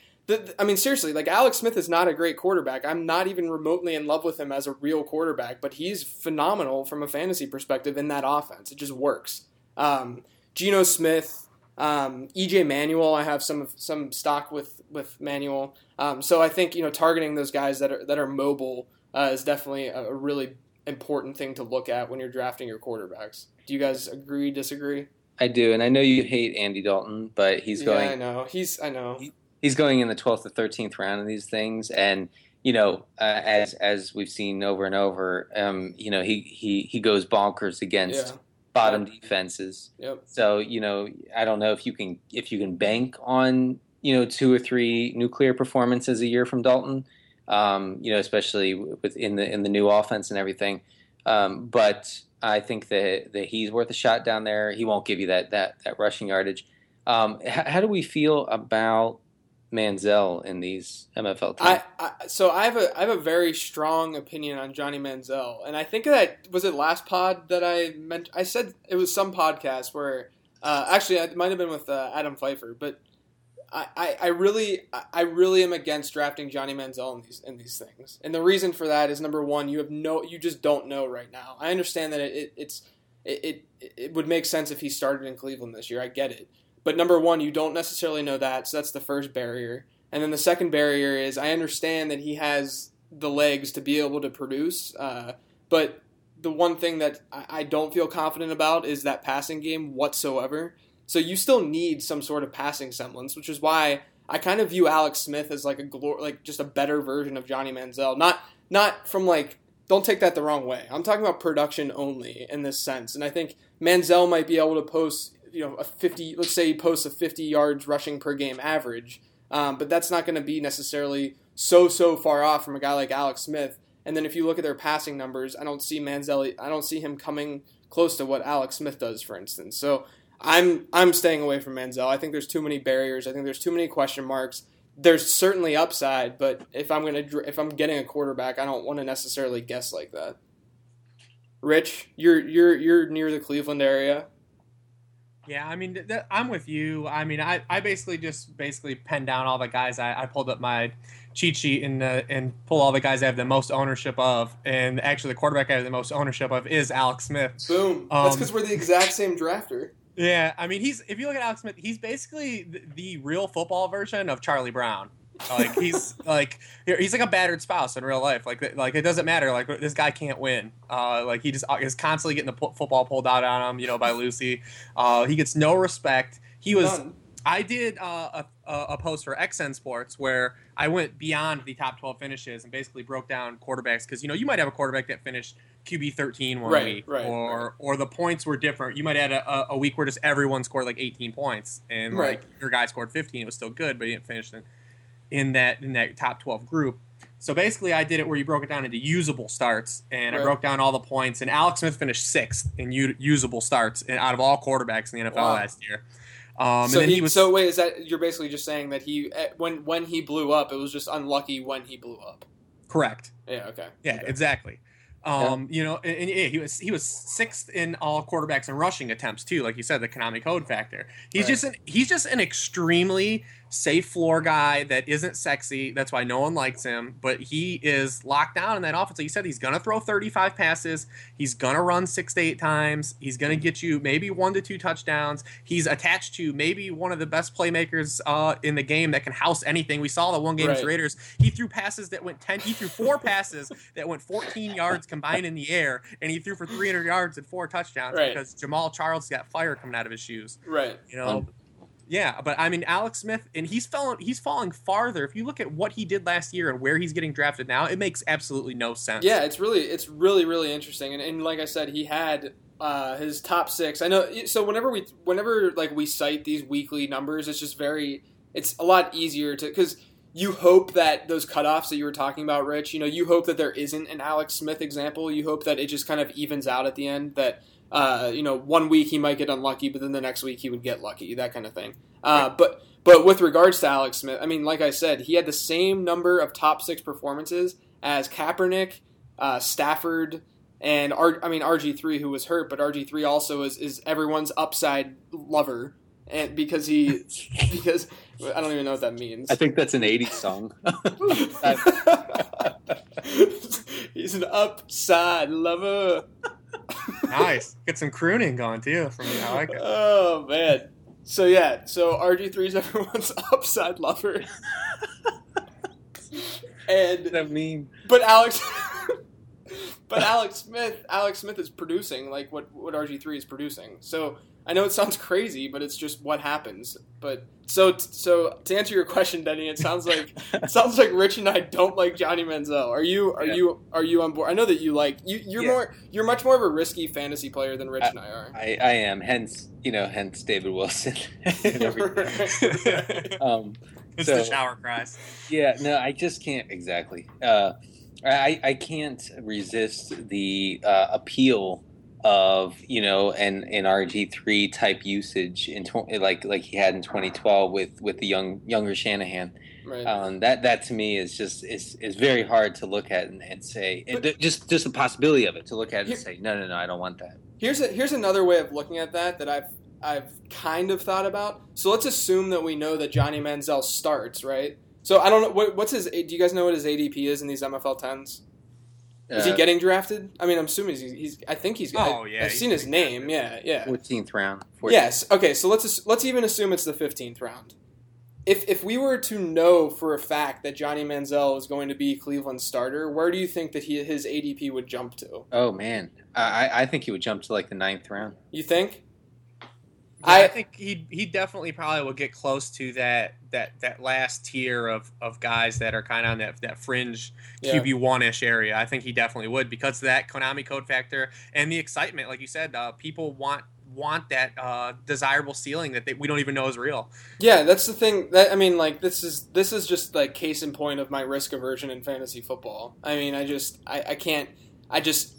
I mean, seriously, like Alex Smith is not a great quarterback. I'm not even remotely in love with him as a real quarterback, but he's phenomenal from a fantasy perspective in that offense. It just works. Um, Geno Smith, um, EJ Manuel, I have some some stock with with Manuel. Um, so I think you know targeting those guys that are that are mobile uh, is definitely a really important thing to look at when you're drafting your quarterbacks. Do you guys agree, disagree? I do, and I know you hate Andy Dalton, but he's going. Yeah, I know. He's. I know. he's going in the twelfth to thirteenth round of these things, and you know, uh, as as we've seen over and over, um, you know, he he he goes bonkers against yeah. bottom yep. defenses. Yep. So you know, I don't know if you can if you can bank on you know two or three nuclear performances a year from Dalton um, you know, especially within the in the new offense and everything. Um, but I think that that he's worth a shot down there. He won't give you that that that rushing yardage. Um, how, how do we feel about Manziel in these MFL tens? I, I so I have a I have a very strong opinion on Johnny Manziel, and I think that was it last pod that I meant. I said it was some podcast where uh, actually it might have been with uh, Adam Pfeifer, but I, I, I really I really am against drafting Johnny Manziel in these in these things, and the reason for that is number one, you have no you just don't know right now. I understand that it, it it's it, it it would make sense if he started in Cleveland this year. I get it. But number one, you don't necessarily know that, so that's the first barrier. And then the second barrier is I understand that he has the legs to be able to produce, uh, but the one thing that I don't feel confident about is that passing game whatsoever. So you still need some sort of passing semblance, which is why I kind of view Alex Smith as like a glor- like just a better version of Johnny Manziel. Not not from like don't take that the wrong way. I'm talking about production only in this sense, and I think Manziel might be able to post you know a 50 let's say he posts a 50 yards rushing per game average um, but that's not going to be necessarily so so far off from a guy like alex smith and then if you look at their passing numbers i don't see manzelli i don't see him coming close to what alex smith does for instance so i'm i'm staying away from manziel i think there's too many barriers i think there's too many question marks there's certainly upside but if i'm to if i'm getting a quarterback i don't want to necessarily guess like that rich you're you're you're near the cleveland area yeah, I mean, th- th- I'm with you. I mean, I, I basically just basically penned down all the guys. I, I pulled up my cheat sheet and uh, and pull all the guys I have the most ownership of. And actually, the quarterback I have the most ownership of is Alex Smith. Boom. Um, That's because we're the exact same drafter. Yeah, I mean, he's if you look at Alex Smith, he's basically the, the real football version of Charlie Brown. Like he's like he's like a battered spouse in real life. Like like it doesn't matter. Like this guy can't win. Uh, like he just uh, is constantly getting the football pulled out on him. You know by Lucy. Uh, he gets no respect. He was. None. I did uh, a, a post for XN Sports where I went beyond the top 12 finishes and basically broke down quarterbacks because you know you might have a quarterback that finished QB 13 one right, week, right, or right. or the points were different. You might add a, a, week where just everyone scored like 18 points and like your guy scored 15. It was still good, but he didn't finish. The, in that in that top 12 group. So basically, I did it where you broke it down into usable starts, and. I broke down all the points. And Alex Smith finished sixth in u- usable starts and out of all quarterbacks in the NFL wow. last year. Um, so he, he, was. So wait, is that you're basically just saying that he eh, when when he blew up, it was just unlucky when he blew up. Correct. Yeah. Okay. Yeah. Okay. Exactly. Um, yeah. you know, and, and, yeah, he was he was sixth in all quarterbacks and rushing attempts too. Like you said, the Konami code factor. He's right. just an, he's just an extremely safe floor guy that isn't sexy. That's why no one likes him. But he is locked down in that offense. Like you said, he's gonna throw 35 passes. He's gonna run six to eight times. He's gonna get you maybe one to two touchdowns. He's attached to maybe one of the best playmakers uh, in the game that can house anything. We saw the one game right. Raiders. He threw passes that went 10. He threw four passes that went 14 yards combined in the air, and he threw for 300 yards and four touchdowns right. because Jamaal Charles got fire coming out of his shoes. Right. You know. Um, yeah, but I mean Alex Smith, and he's falling he's falling farther. If you look at what he did last year and where he's getting drafted now, it makes absolutely no sense. Yeah, it's really it's really really interesting. And, and like I said, he had uh, his top six. I know. So whenever we whenever like we cite these weekly numbers, it's just very it's a lot easier to because you hope that those cutoffs that you were talking about, Rich. You know, you hope that there isn't an Alex Smith example. You hope that it just kind of evens out at the end. That uh, you know, one week he might get unlucky, but then the next week he would get lucky, that kind of thing. Uh, but but with regards to Alex Smith, I mean, like I said, he had the same number of top six performances as Kaepernick, uh, Stafford, and R- I mean RG three who was hurt, but RG three also is is everyone's upside lover, and because he because I don't even know what that means. I think that's an '80s song. He's an upside lover nice. Get some crooning going too from me. I like it. Oh man. So yeah, so RG three is everyone's upside lover. and I mean, but Alex, but Alex Smith, Alex Smith is producing like what what RG three is producing. So I know it sounds crazy, but it's just what happens. But so so to answer your question, Denny, it sounds like it sounds like Rich and I don't like Johnny Manziel. Are you are yeah. you are you on board? I know that you like you you're yeah. more you're much more of a risky fantasy player than Rich I, and I are. I, I am. Hence you know hence David Wilson. um, it's so, the shower cries. Yeah, no, I just can't exactly. Uh, I, I can't resist the uh, appeal of you know an an RG three type usage in tw- like like he had in 2012 with with the young younger Shanahan. Right. Um, that that to me is just is is very hard to look at and, and say But- it, just just the possibility of it to look at it Here- and say no no no I don't want that. Here's a, here's another way of looking at that that I've I've kind of thought about. So let's assume that we know that Johnny Manziel starts, right? So I don't know what, what's his. Do you guys know what his ADP is in these MFL tens? Is he Uh, getting drafted? I mean, I'm assuming he's. he's I think he's. Oh, I, yeah, I've seen his getting name. Yeah, yeah. 14th round. 14th. Yes. Okay. So let's let's even assume it's the 15th round. If if we were to know for a fact that Johnny Manziel is going to be Cleveland's starter, where do you think that he his ADP would jump to? Oh man, I I- I think he would jump to like the ninth round. You think? I, I- think he he definitely probably will get close to that that that last tier of, of guys that are kind of on that that fringe Yeah. QB one ish area. I think he definitely would because of that Konami code factor and the excitement. Like you said, uh, people want want that uh, desirable ceiling that they, we don't even know is real. Yeah, that's the thing. That I mean, like this is this is just like case in point of my risk aversion in fantasy football. I mean, I just I, I can't. I just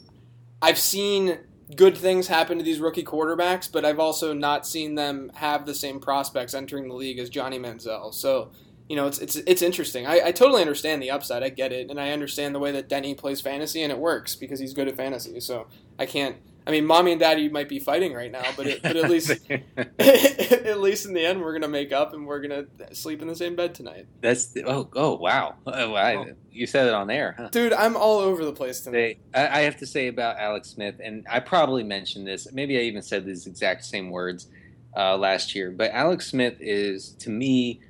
I've seen good things happen to these rookie quarterbacks, but I've also not seen them have the same prospects entering the league as Johnny Manziel. So you know, it's it's it's interesting. I, I totally understand the upside. I get it, and I understand the way that Denny plays fantasy, and it works because he's good at fantasy. So I can't. I mean, mommy and daddy might be fighting right now, but it, but at least at least in the end, we're gonna make up and we're gonna sleep in the same bed tonight. That's the, oh oh wow, oh, wow. you said it on air, huh? Dude, I'm all over the place tonight. They, I, I have to say about Alex Smith, and I probably mentioned this. Maybe I even said these exact same words uh, last year. But Alex Smith is, to me,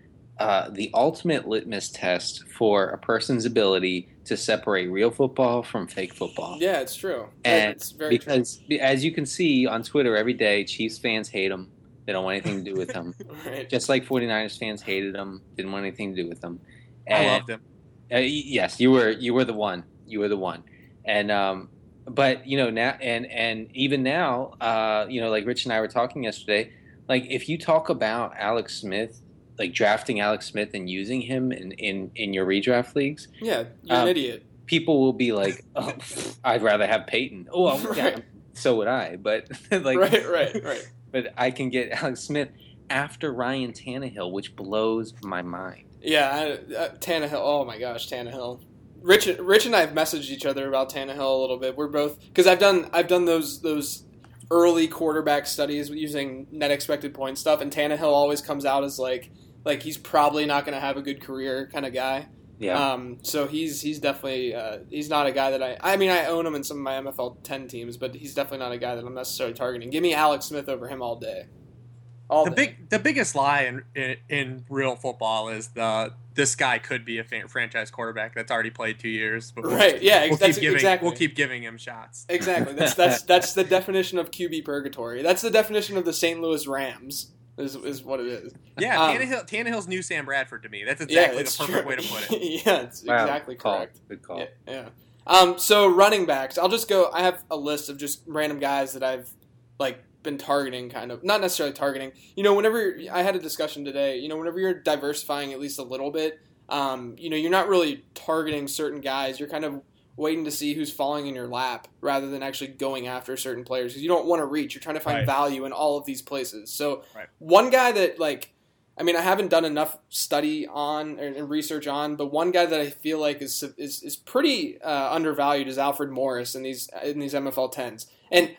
uh, the ultimate litmus test for a person's ability to separate real football from fake football. Yeah, it's true. And it's very true. because, as you can see on Twitter every day, Chiefs fans hate him. They don't want anything to do with him. Right. Just like 49ers fans hated him, didn't want anything to do with him. I loved him. uh, yes, you were you were the one. You were the one. And um, but you know now and and even now, uh, you know, like Rich and I were talking yesterday. Like if you talk about Alex Smith, like drafting Alex Smith and using him in in in your redraft leagues, Yeah, you're an Um, idiot. people will be like, "Oh, pff, I'd rather have Peyton." Oh, well, yeah, so would I. But like, right, right, right. But I can get Alex Smith after Ryan Tannehill, which blows my mind. Yeah, I, uh, Tannehill. Oh my gosh, Tannehill. Rich, Rich and I have messaged each other about Tannehill a little bit. We're both because I've done I've done those those early quarterback studies using net expected point stuff, and Tannehill always comes out as like like he's probably not going to have a good career kind of guy. Yeah. Um, so he's he's definitely uh, he's not a guy that I I mean I own him in some of my MFL ten teams, but he's definitely not a guy that I'm necessarily targeting. Give me Alex Smith over him all day. All the day. big the biggest lie in, in in real football is the this guy could be a fan, franchise quarterback that's already played two years. But we'll- right? Yeah, We'll that's keep giving exactly. we'll keep giving him shots. Exactly. That's that's that's the definition of QB purgatory. That's the definition of the St. Louis Rams. Is, is what it is. Yeah, Um, Tannehill, Tannehill's new Sam Bradford to me. That's exactly it's the perfect true. way to put it. yeah, it's Wow, exactly call. correct. Good call. Yeah, yeah. Um, so running backs, I'll just go. I have a list of just random guys that I've like been targeting, kind of not necessarily targeting. You know, whenever I had a discussion today, you know, whenever you're diversifying at least a little bit, um, you know, you're not really targeting certain guys. You're kind of waiting to see who's falling in your lap rather than actually going after certain players because you don't want to reach. You're trying to find Right. value in all of these places. So Right. one guy that like I mean, I haven't done enough study on or, and research on, but one guy that I feel like is is, is pretty uh, undervalued is Alfred Morris in these in these MFL tens. And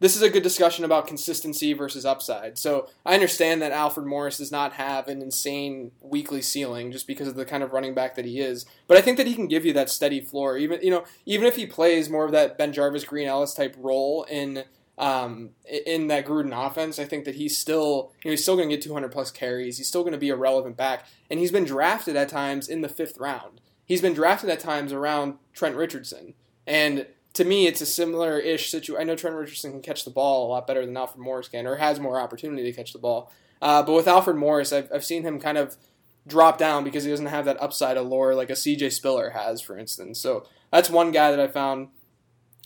this is a good discussion about consistency versus upside. So I understand that Alfred Morris does not have an insane weekly ceiling just because of the kind of running back that he is. But I think that he can give you that steady floor. Even you know, even if he plays more of that BenJarvus Green-Ellis type role in um, in that Gruden offense, I think that he's still you know he's still going to get 200 plus carries. He's still going to be a relevant back, and he's been drafted at times in the fifth round. He's been drafted at times around Trent Richardson, and to me, it's a similar ish situation. I know Trent Richardson can catch the ball a lot better than Alfred Morris can, or has more opportunity to catch the ball. Uh, but with Alfred Morris, I've, I've seen him kind of drop down because he doesn't have that upside allure like a CJ Spiller has, for instance. So that's one guy that I found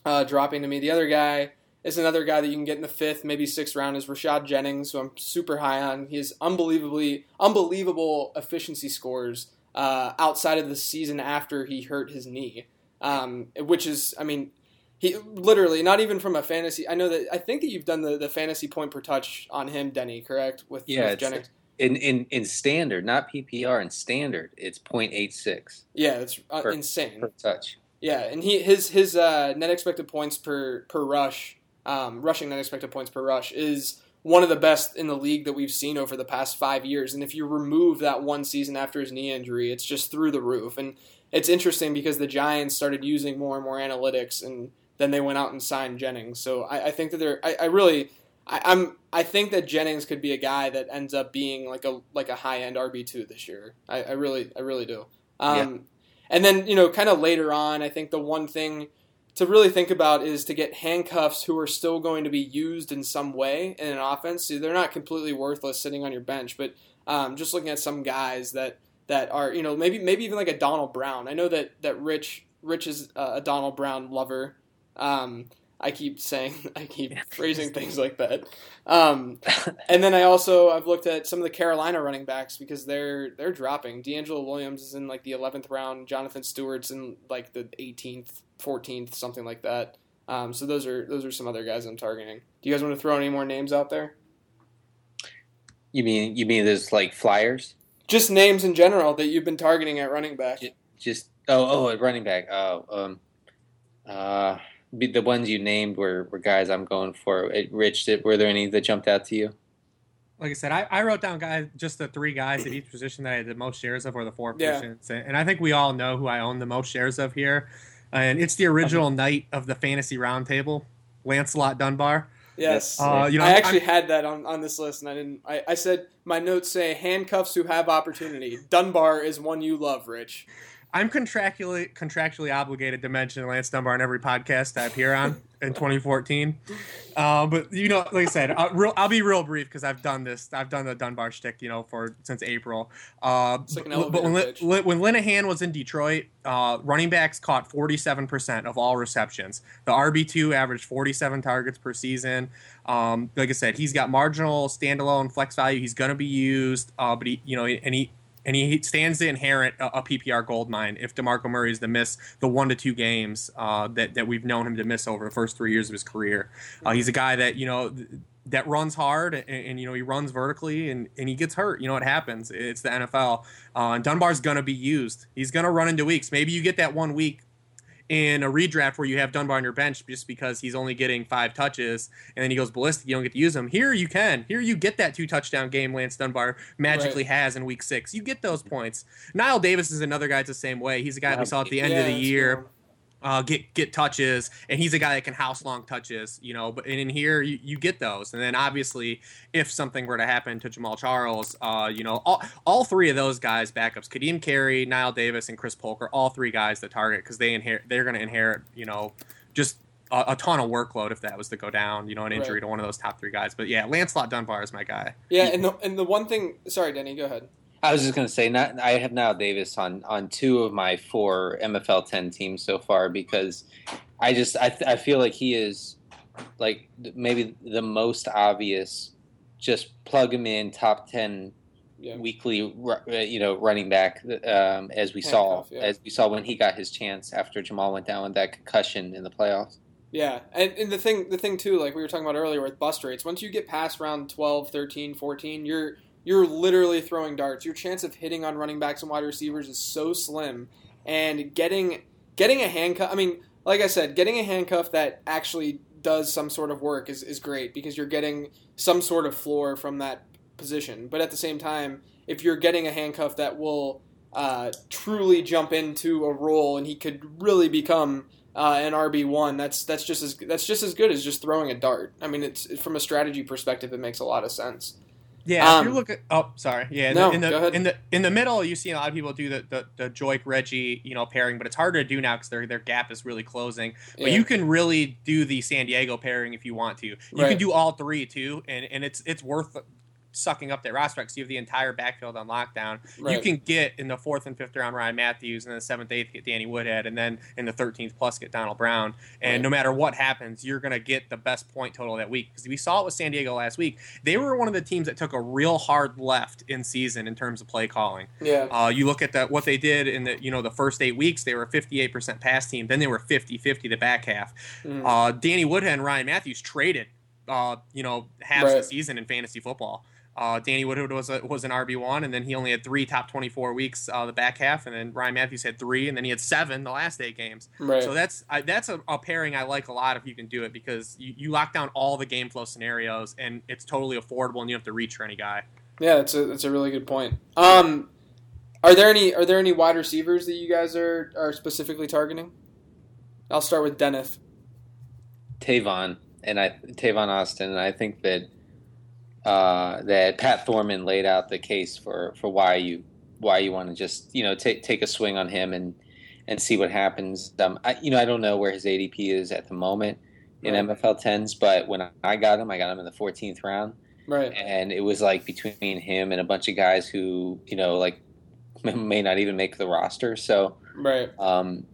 uh, dropping to me. The other guy is another guy that you can get in the fifth, maybe sixth round is Rashad Jennings, who I'm super high on. He has unbelievably unbelievable efficiency scores uh, outside of the season after he hurt his knee. um, which is, I mean, he literally not even from a fantasy. I know that I think that you've done the, the fantasy point per touch on him, Denny. Correct? With Yeah, with Jennings. In in in standard, not PPR. In standard, it's 0.86 Yeah, it's uh, per- insane. per touch. Yeah, and he his his uh, net expected points per per rush, um, rushing net expected points per rush is one of the best in the league that we've seen over the past five years. And if you remove that one season after his knee injury, it's just through the roof. And it's interesting because the Giants started using more and more analytics, and then they went out and signed Jennings. So I, I think that they're I, I really. I, I'm. I think that Jennings could be a guy that ends up being like a like a high end RB two this year. I, I really, I really do. Um, And then you know, kind of later on, I think the one thing to really think about is to get handcuffs who are still going to be used in some way in an offense. So they're not completely worthless sitting on your bench, but um, just looking at some guys that that are you know maybe maybe even like a Donald Brown. I know that that Rich Rich is a Donald Brown lover. Um, I keep saying I keep phrasing things like that. Um, and then I also I've looked at some of the Carolina running backs because they're they're dropping. DeAngelo Williams is in like the eleventh round. Jonathan Stewart's in like the eighteenth, fourteenth, something like that. Um, so those are those are some other guys I'm targeting. Do you guys want to throw any more names out there? You mean you mean there's like flyers? Just names in general that you've been targeting at running back. Yeah. Just oh oh at running back. Oh um uh the ones you named were, were guys I'm going for. Rich, did- were there any that jumped out to you? like I said, I, I wrote down guys just the three guys at each position that I had the most shares of, or the four Yeah. positions, and, and I think we all know who I own the most shares of here, and it's the original knight of the fantasy roundtable, Lancelot Dunbar. Yes. Uh, you know, I I'm- actually had that on, on this list, and I didn't. I, I said my notes say handcuffs who have opportunity. Dunbar is one you love, Rich. I'm contractually contractually obligated to mention Lance Dunbar on every podcast I appear on in 2014. Uh, but you know, like I said, I'll, real, I'll be real brief because I've done this. I've done the Dunbar shtick, you know, for since April. Uh, like but- but when, when Linehan was in Detroit, uh, running backs caught 47% of all receptions. The RB2 averaged 47 targets per season. Um, like I said, he's got marginal standalone flex value. He's going to be used, uh, but he, you know, and he and he stands to inherit a, a PPR gold mine if DeMarco Murray is to miss the one to two games uh, that that we've known him to miss over the first three years of his career. Uh, he's a guy that you know. th- that runs hard and, and you know he runs vertically and, and he gets hurt. You know it happens. It's the NFL. Uh, and Dunbar's gonna be used. He's gonna run into weeks. Maybe you get that one week in a redraft where you have Dunbar on your bench just because he's only getting five touches and then he goes ballistic. You don't get to use him. Here you can. Here you get that two touchdown game Lance Dunbar magically has in week six. You get those points. Knile Davis is another guy that's the same way. He's a guy we saw at the end of the year cool. Uh, get get touches, and he's a guy that can house long touches, you know. But and in here, you, you get those, and then obviously, if something were to happen to Jamaal Charles, uh, you know, all, all three of those guys, backups, Ka'Deem Carey, Knile Davis, and Chris Polk are all three guys that target because they inherit, they're going to inherit, you know, just a, a ton of workload if that was to go down, you know, an injury Right. to one of those top three guys. But yeah, Lancelot Dunbar is my guy. Yeah, and the and the one thing. Sorry, Denny. Go ahead. I was just going to say, not I have Knile Davis on on two of my four MFL ten teams so far because I just I I feel like he is like maybe the most obvious. Just plug him in top ten Yeah. weekly, uh, you know, running back um, as we saw yeah. as we saw when he got his chance after Jamal went down with that concussion in the playoffs. Yeah, and, and the thing the thing too, like we were talking about earlier with bust rates, once you get past round 12, 13, 14, you're you're literally throwing darts. Your chance of hitting on running backs and wide receivers is so slim, and getting getting a handcuff. I mean, like I said, getting a handcuff that actually does some sort of work is, is great because you're getting some sort of floor from that position. But at the same time, if you're getting a handcuff that will uh, truly jump into a role and he could really become uh, an RB one, that's that's just as that's just as good as just throwing a dart. I mean, it's from a strategy perspective, it makes a lot of sense. Yeah, Um, if you look at oh, sorry, yeah, in No, the, in the in the in the middle, you see a lot of people do the the, the Joique Reggie, you know, pairing, but it's harder to do now because their their gap is really closing. But Yeah. you can really do the San Diego pairing if you want to. You Right. can do all three too, and and it's it's worth sucking up their roster because you have the entire backfield on lockdown. You can get in the fourth and fifth round Ryan Mathews, and then the seventh, eighth get Danny Woodhead, and then in the thirteenth plus get Donald Brown. And Right. no matter what happens, you're going to get the best point total that week because we saw it with San Diego last week. They were one of the teams that took a real hard left in season in terms of play calling. Yeah. Uh, you look at the, what they did in the you know the first eight weeks, they were a 58% pass team. Then they were 50-50 the back half. Mhm. Uh, Danny Woodhead and Ryan Mathews traded, uh, you know, half the season in fantasy football. Uh, Danny Woodhead was a, was an RB one, and then he only had three top 24 weeks uh, the back half, and then Ryan Mathews had three, and then he had seven the last eight games. Right. So that's I, that's a, a pairing I like a lot if you can do it because you, you lock down all the game flow scenarios, and it's totally affordable, and you don't have to reach for any guy. Yeah, that's a that's a really good point. Um, are there any are there any wide receivers that you guys are are specifically targeting? I'll start with Dennis. Tavon and I Tavon Austin, and I think that uh, that Pat Thorman laid out the case for, for why you why you want to just you know take take a swing on him and and see what happens. Um, I, you know I don't know where his ADP is at the moment in Right. MFL tens, but when I got him, I got him in the 14th round, Right. and it was like between him and a bunch of guys who you know like may not even make the roster. So Right. um,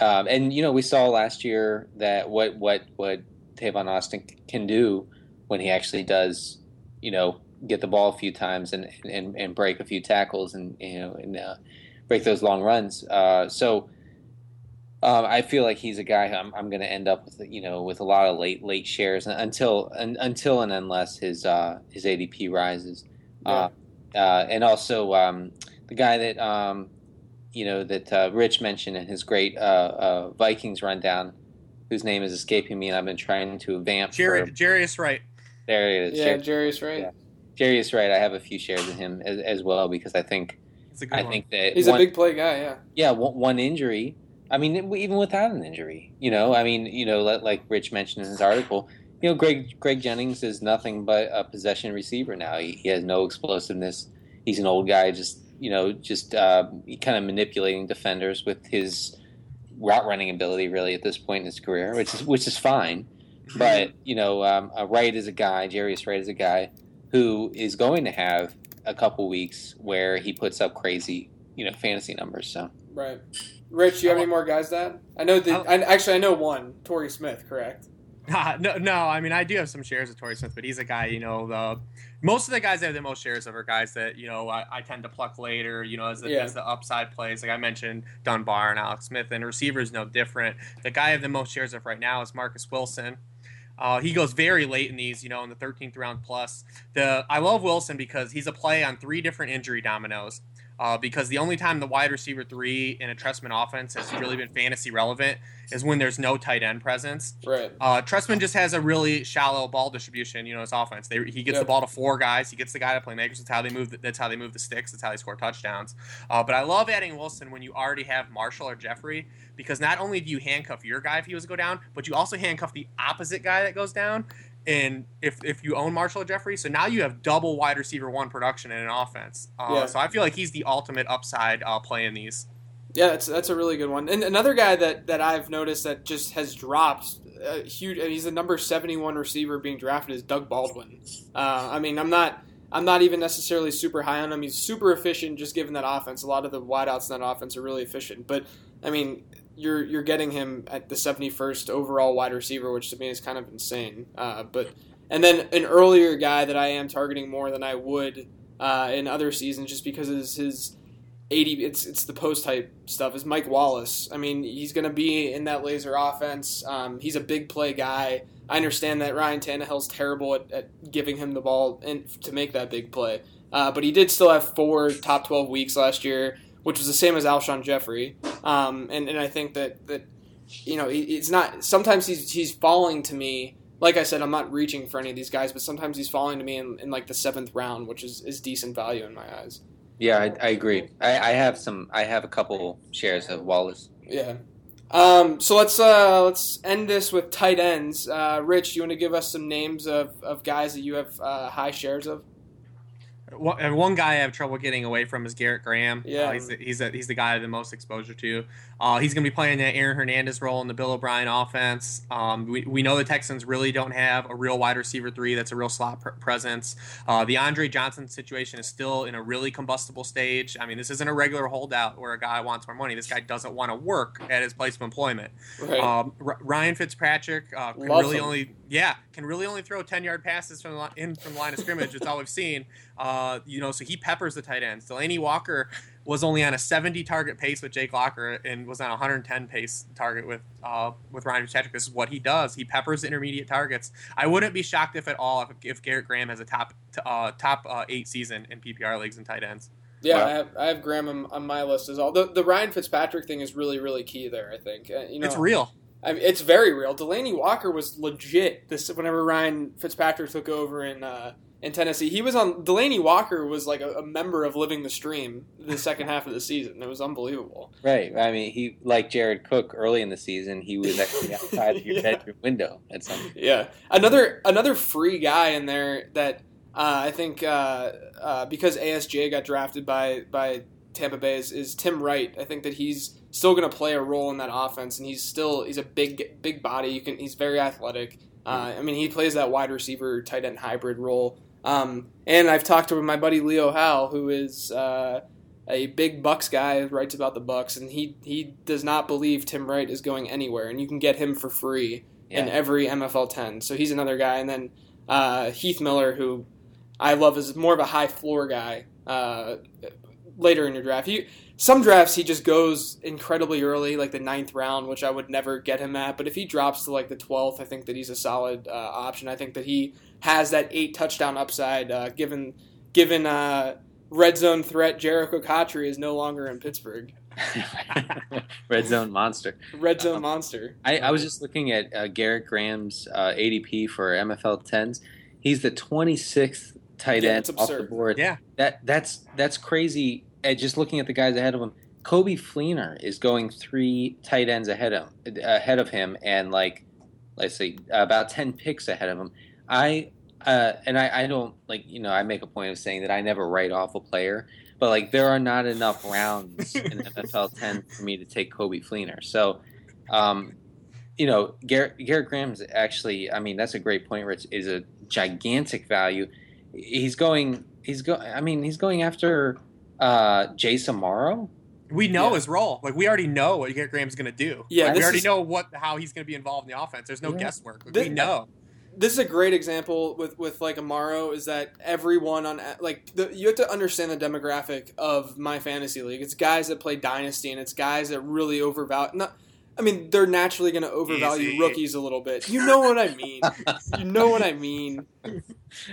um, and you know, we saw last year that what what what Tavon Austin can do when he actually does, you know, get the ball a few times and and, and break a few tackles and you know and uh, break those long runs. Uh, so. Um, I feel like he's a guy I'm, I'm going to end up with, you know, with a lot of late late shares until un, until and unless his uh, his ADP rises. Uh, uh, and also um, the guy that um, you know that uh, Rich mentioned in his great uh, uh, Vikings rundown, whose name is escaping me, and I've been trying to vamp. Jerry, for, Jarius Wright. There it is. Yeah, Jer- Jarius, right? Yeah. Jerry is right. I have a few shares of him as, as well because I think It's a good I one. think that He's one, a big play guy. Yeah. yeah one, one injury. I mean, even without an injury, you know. I mean, you know, like- like Rich mentioned in his article, you know, Greg Greg Jennings is nothing but a possession receiver now. He, he has no explosiveness. He's an old guy, just you know, just uh, kind of manipulating defenders with his route running ability. Really, at this point in his career, which is which is fine. But you know, um, uh, Wright is a guy. Jarius Wright is a guy who is going to have a couple weeks where he puts up crazy, you know, fantasy numbers. So. Right. Rich, do you have any more guys that I know The, I, actually, I know one. Torrey Smith, correct? No, no. I mean, I do have some shares of Torrey Smith, but he's a guy. You know, the most of the guys I have the most shares of are guys that you know I, I tend to pluck later. You know, as the, Yeah. as the upside plays, like I mentioned, Dunbar and Alex Smith, and receivers no different. The guy I have the most shares of right now is Marquess Wilson. Uh, he goes very late in these, you know, in the 13th round plus. The I love Wilson because he's a play on three different injury dominoes. Uh, because the only time the wide receiver three in a Trestman offense has really been fantasy relevant is when there's no tight end presence. Right. Uh, Trestman just has a really shallow ball distribution. You know, his offense. They, he gets Yep. the ball to four guys. He gets the guy to playmakers. That's how they move. The, that's how they move the sticks. That's how they score touchdowns. Uh, but I love adding Wilson when you already have Marshall or Jeffery because not only do you handcuff your guy if he was to go down, but you also handcuff the opposite guy that goes down. And if, if you own Marshall Jeffery, so now you have double wide receiver one production in an offense. Uh, Yeah. So I feel like he's the ultimate upside uh, play in these. Yeah, that's that's a really good one. And another guy that, that I've noticed that just has dropped uh, huge. and He's the number seventy one receiver being drafted is Doug Baldwin. Uh, I mean, I'm not I'm not even necessarily super high on him. He's super efficient, just given that offense. A lot of the wideouts in that offense are really efficient. But I mean, you're you're getting him at the seventy first overall wide receiver, which to me is kind of insane. Uh, but and then an earlier guy that I am targeting more than I would uh, in other seasons, just because his, his 80 it's it's the post type stuff is Mike Wallace. I mean, he's going to be in that Lazor offense. Um, he's a big play guy. I understand that Ryan Tannehill's terrible at, at giving him the ball and to make that big play. Uh, but he did still have four top 12 weeks last year, which was the same as Alshon Jeffery. Um, and, and I think that, that you know, he, it's not sometimes he's he's falling to me. Like I said, I'm not reaching for any of these guys, but sometimes he's falling to me in, in like the seventh round, which is, is decent value in my eyes. Yeah, I, I agree. I, I have some. I have a couple shares of Wallace. Yeah. Um, so let's uh, let's end this with tight ends. Uh, Rich, you want to give us some names of, of guys that you have uh, high shares of? One, one guy I have trouble getting away from is Garrett Graham. Yeah. Uh, he's the, he's, a, he's the guy I the most exposure to. Uh, he's going to be playing that Aaron Hernandez role in the Bill O'Brien offense. Um, we, we know the Texans really don't have a real wide receiver three that's a real slot pr- presence. Uh, the Andre Johnson situation is still in a really combustible stage. I mean, this isn't a regular holdout where a guy wants more money. This guy doesn't want to work at his place of employment. Right. Um, R- Ryan Fitzpatrick uh, can Love really him. only yeah can really only throw ten yard passes from the, in from the line of scrimmage. That's all we've seen. Uh, you know, so he peppers the tight ends. Delanie Walker was only on a 70 target pace with Jake Locker and was on a 110 pace target with uh, with Ryan Fitzpatrick. This is what he does. He peppers intermediate targets. I wouldn't be shocked if at all if, if Garrett Graham has a top uh, top uh, eight season in PPR leagues and tight ends. Yeah, Wow. I have I have Graham on, on my list as well. The, the Ryan Fitzpatrick thing is really really key there. I think uh, you know it's real. I mean, it's very real. Delanie Walker was legit. This whenever Ryan Fitzpatrick took over in uh, in Tennessee, he was on. Delanie Walker was like a, a member of Living the Stream the second half of the season. It was unbelievable. Right. I mean, he like Jared Cook early in the season. He was actually outside your Yeah. bedroom window at some. Point. Yeah, another another free guy in there that uh, I think uh, uh, because ASJ got drafted by by Tampa Bay is, is Tim Wright. I think that he's still going to play a role in that offense, and he's still he's a big big body. You can he's very athletic. Uh, I mean, he plays that wide receiver tight end hybrid role. Um, and I've talked to my buddy Leo Howe, who is uh, a big Bucks guy, writes about the Bucks, and he he does not believe Tim Wright is going anywhere, and you can get him for free in every MFL 10. So he's another guy. And then uh, Heath Miller, who I love, is more of a high floor guy uh, later in your draft. He, some drafts, he just goes incredibly early, like the ninth round, which I would never get him at. But if he drops to like the 12th, I think that he's a solid uh, option. I think that he has that eight touchdown upside, uh, given given uh, red zone threat Jerricho Cotchery is no longer in Pittsburgh. Red zone monster. Red zone Um, monster. I, I was just looking at uh, Garrett Graham's uh, ADP for MFL tens. He's the 26th tight Yeah, end off the board. Yeah. That that's that's crazy. And just looking at the guys ahead of him, Coby Fleener is going three tight ends ahead of ahead of him, and like let's see, about ten picks ahead of him. I uh, and I, I don't like you know I make a point of saying that I never write off a player, but like there are not enough rounds in MFL ten for me to take Coby Fleener. So, um, you know, Garrett, Garrett Graham's actually. I mean, that's a great point. Rich is a gigantic value. He's going. He's go. I mean, he's going after uh, Jace Amaro. We know Yeah. his role. Like we already know what Graham's going to do. Yeah, we already is- know what how he's going to be involved in the offense. There's no Yeah. guesswork. Like, This- we know. this is a great example with with like Amaro is that everyone on like the, you have to understand the demographic of my fantasy league. It's guys that play dynasty and it's guys that really overvalue. Not, I mean, they're naturally going to overvalue Easy. rookies a little bit. You know what I mean. you know what I mean.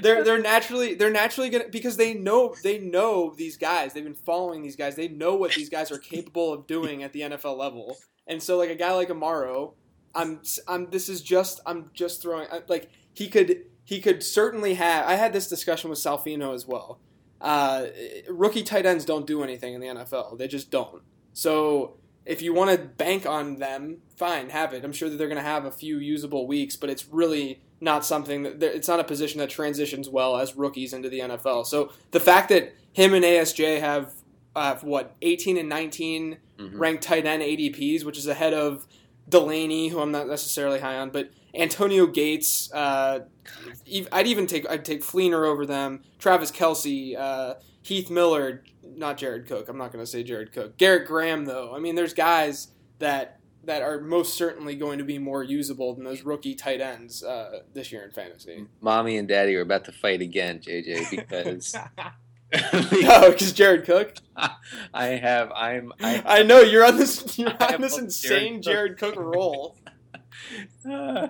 They're they're naturally they're naturally gonna because they know they know these guys. They've been following these guys. They know what these guys are capable of doing at the NFL level. And so like a guy like Amaro, I'm I'm this is just I'm just throwing like he could he could certainly have. I had this discussion with Salfino as well. Uh, rookie tight ends don't do anything in the NFL. They just don't. So if you want to bank on them, fine, have it. I'm sure that they're going to have a few usable weeks, but it's really not something that it's not a position that transitions well as rookies into the NFL. So the fact that him and ASJ have uh, what 18 and 19 Mhm. ranked tight end ADPs, which is ahead of Delanie, who I'm not necessarily high on, but Antonio Gates. Uh, I'd even take I'd take Fleener over them. Travis Kelce, uh, Heath Miller, not Jared Cook. I'm not going to say Jared Cook. Garrett Graham, though. I mean, there's guys that that are most certainly going to be more usable than those rookie tight ends uh, this year in fantasy. Mommy and Daddy are about to fight again, JJ, because No, because Jared Cook. I have I'm I I know you're on this you're I on this insane Jared Jared Cook roll. uh,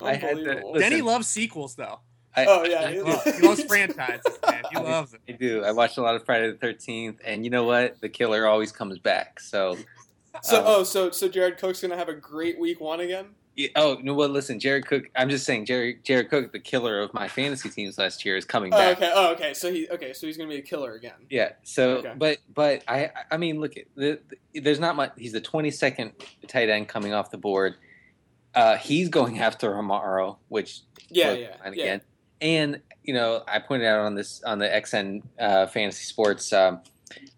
I had to- listen. Denny loves sequels though. I, Oh, yeah. He loves, he loves franchises, man. He loves it. I do. I watched a lot of Friday the Thirteenth, and you know what? The killer always comes back. So, So um, oh, so so Jared Cook's gonna have a great week one again. yeah, oh no. Well, listen, Jared Cook. I'm just saying, Jared Jared Cook, the killer of my fantasy teams last year, is coming Oh, back. okay. Oh, okay. So he okay. So he's gonna be a killer again. Yeah. So, Okay. but but I I mean, look at the, the, there's not much. He's the 22nd tight end coming off the board. Uh, he's going after Amaro, which Yeah, blows yeah, my yeah. again. And you know, I pointed out on this on the XN uh, Fantasy Sports um,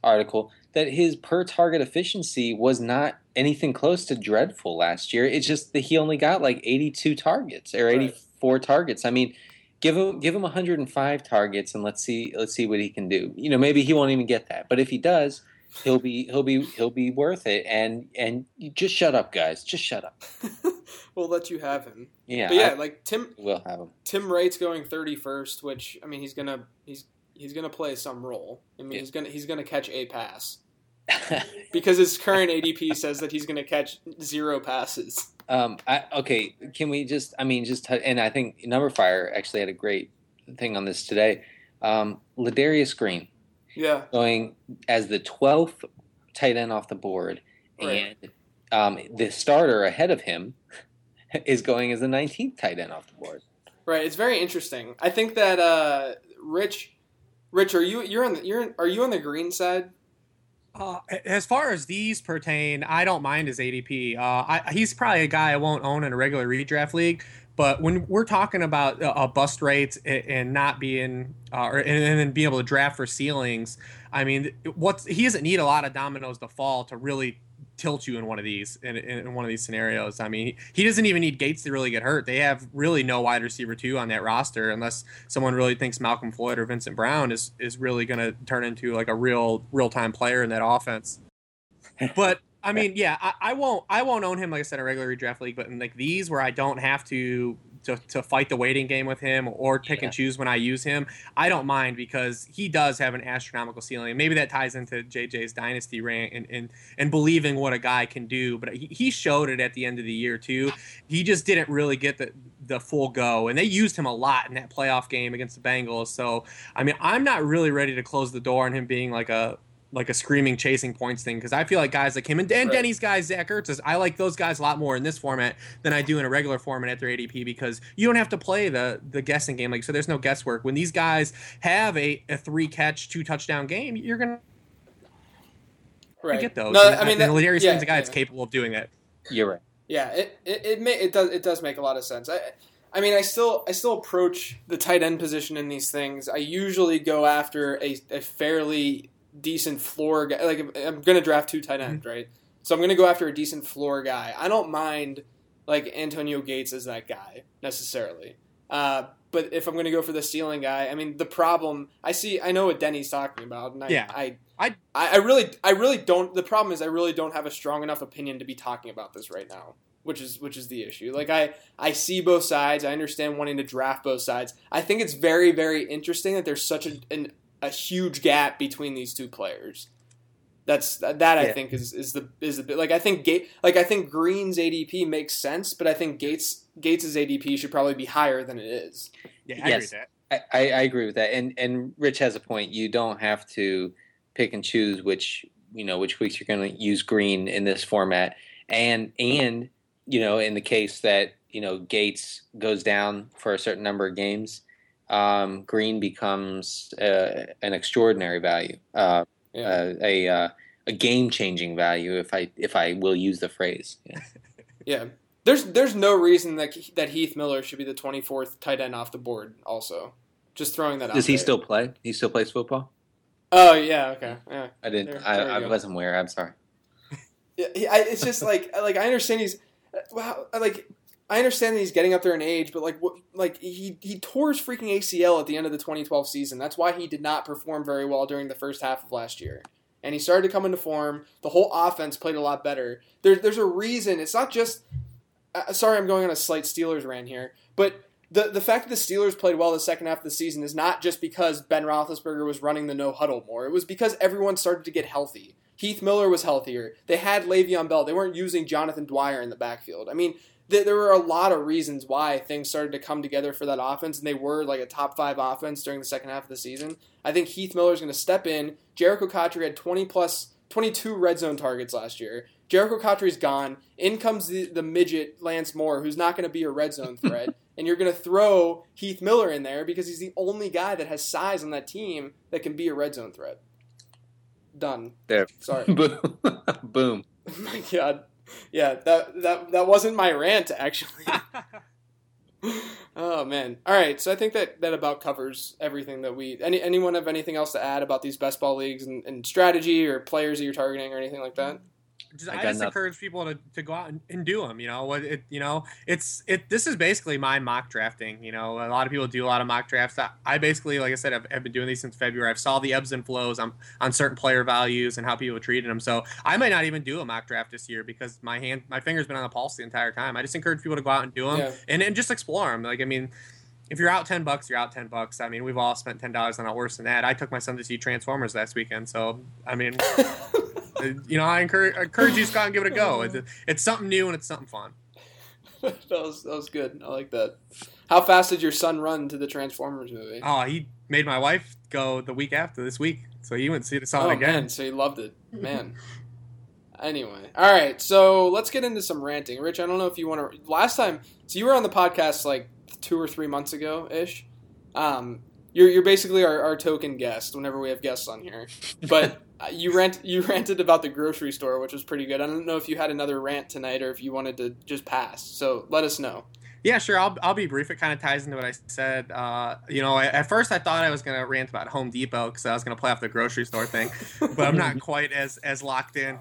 article that his per target efficiency was not anything close to dreadful last year. It's just that he only got like 82 targets or 84 right. targets. I mean, give him give him 105 targets and let's see let's see what he can do. You know, maybe he won't even get that, but if he does, he'll be he'll be he'll be worth it. And and just shut up, guys. Just shut up. we'll let you have him. Yeah, but yeah, I, like Tim. We'll have him. Tim Wright's going 31st, which I mean he's gonna he's he's gonna play some role. I mean yeah. he's gonna he's gonna catch a pass. because his current ADP says that he's going to catch zero passes. Um, I, okay, can we just? I mean, just and I think number Numberfire actually had a great thing on this today. Um, Ladarius Green, yeah, going as the twelfth tight end off the board, right. and um, the starter ahead of him is going as the nineteenth tight end off the board. Right, it's very interesting. I think that uh, Rich, Rich, are you you're on the you're are you on the green side? Uh, as far as these pertain, I don't mind his ADP. Uh, I, he's probably a guy I won't own in a regular redraft league. But when we're talking about uh, bust rates and, not being, uh, or, and, and then being able to draft for ceilings, I mean, what's he doesn't need a lot of dominoes to fall to really tilt you in one of these in, in one of these scenarios. I mean, he, doesn't even need Gates to really get hurt. They have really no wide receiver two on that roster unless someone really thinks Malcom Floyd or Vincent Brown is is really going to turn into like a real real time player in that offense. But I mean, yeah, I, I, won't I won't own him like I said in a regular redraft league, but in like these where I don't have to to, to fight the waiting game with him or pick yeah. and choose when I use him, I don't mind because he does have an astronomical ceiling. Maybe that ties into JJ's dynasty rant and, and, and believing what a guy can do. But he, he showed it at the end of the year too. He just didn't really get the the full go, and they used him a lot in that playoff game against the Bengals. So I mean, I'm not really ready to close the door on him being like a like a screaming chasing points thing because I feel like guys like him and, and right. Denny's guys, Zach Ertz, I like those guys a lot more in this format than I do in a regular format at their ADP because you don't have to play the the guessing game. Like so, there's no guesswork. When these guys have a, a three catch, two touchdown game, you're gonna right. get those. No, and, I mean, that, Ladarius yeah, Green's a guy yeah. that's capable of doing that. You're right. Yeah, it it it, may, it does it does make a lot of sense. I, I mean, I still I still approach the tight end position in these things. I usually go after a, a fairly decent floor guy. Like I'm going to draft two tight ends, mm-hmm. right? So I'm going to go after a decent floor guy. I don't mind like Antonio Gates as that guy necessarily. Uh, but if I'm going to go for the ceiling guy, I mean, the problem I see, I know what Denny's talking about, and I, yeah. I, I, I really, I really don't. The problem is, I really don't have a strong enough opinion to be talking about this right now, which is, which is the issue. Like, I, I see both sides. I understand wanting to draft both sides. I think it's very, very interesting that there's such a, an a huge gap between these two players. That's that I yeah. think is is the is the bit. like I think Gate like I think Green's ADP makes sense, but I think Gates Gates's ADP should probably be higher than it is. Yeah, I yes, agree I, I, agree with that. And and Rich has a point. You don't have to pick and choose which you know which weeks you're going to use Green in this format. And and you know in the case that you know Gates goes down for a certain number of games, um, green becomes uh, an extraordinary value, uh, yeah. uh, a uh, a game changing value, if I if I will use the phrase. Yeah. yeah. There's there's no reason that that Heath Miller should be the 24th tight end off the board. Also, just throwing that out. Does he there. still play? He still plays football. Oh yeah, okay. Yeah. I didn't. There, I, there I wasn't aware. I'm sorry. Yeah, I, it's just like like I understand he's wow. like I understand that he's getting up there in age, but like, like he he tore his freaking ACL at the end of the 2012 season. That's why he did not perform very well during the first half of last year. And he started to come into form. The whole offense played a lot better. There's there's a reason. It's not just. Uh, sorry, I'm going on a slight Steelers rant here, but the the fact that the Steelers played well the second half of the season is not just because Ben Roethlisberger was running the no huddle more. It was because everyone started to get healthy. Heath Miller was healthier. They had Le'Veon Bell. They weren't using Jonathan Dwyer in the backfield. I mean, there were a lot of reasons why things started to come together for that offense, and they were like a top five offense during the second half of the season. I think Heath Miller is going to step in. Jerricho Cotchery had 20 plus, 22 red zone targets last year. Jerricho Cotchery's gone. In comes the, the midget Lance Moore, who's not going to be a red zone threat. and you're going to throw Heath Miller in there because he's the only guy that has size on that team that can be a red zone threat. Done. There. Sorry. Boom. oh my God yeah, that that that wasn't my rant actually. oh man! All right, so I think that that about covers everything that we. Any anyone have anything else to add about these best ball leagues and, and strategy or players that you're targeting or anything like that? Just, I, I just nothing. encourage people to, to go out and, and do them. You know, What it, you know, it's it. This is basically my mock drafting. You know, a lot of people do a lot of mock drafts. I, I basically, like I said, I've, I've, been doing these since February. I've saw the ebbs and flows on on certain player values and how people treated them. So I might not even do a mock draft this year because my hand, my finger's been on the pulse the entire time. I just encourage people to go out and do them yeah. and and just explore them. Like I mean if you're out ten bucks, you're out ten bucks. I mean, we've all spent ten dollars on not worse than that. I took my son to see Transformers last weekend, so I mean, you know, I encourage, I encourage you Scott, and give it a go. It's, it's something new and it's something fun. that was that was good. I like that. How fast did your son run to the Transformers movie? Oh, he made my wife go the week after this week, so he went and see it, saw oh, it again. Man, so he loved it, man. anyway, all right, so let's get into some ranting. Rich, I don't know if you want to. Last time, so you were on the podcast like two or three months ago ish. Um, you're you're basically our, our token guest whenever we have guests on here, but. Uh, you rant you ranted about the grocery store, which was pretty good. I don't know if you had another rant tonight or if you wanted to just pass. So let us know. Yeah, sure. I'll, I'll be brief. It kind of ties into what I said. Uh, you know, at first I thought I was going to rant about Home Depot because I was going to play off the grocery store thing, but I'm not quite as as locked in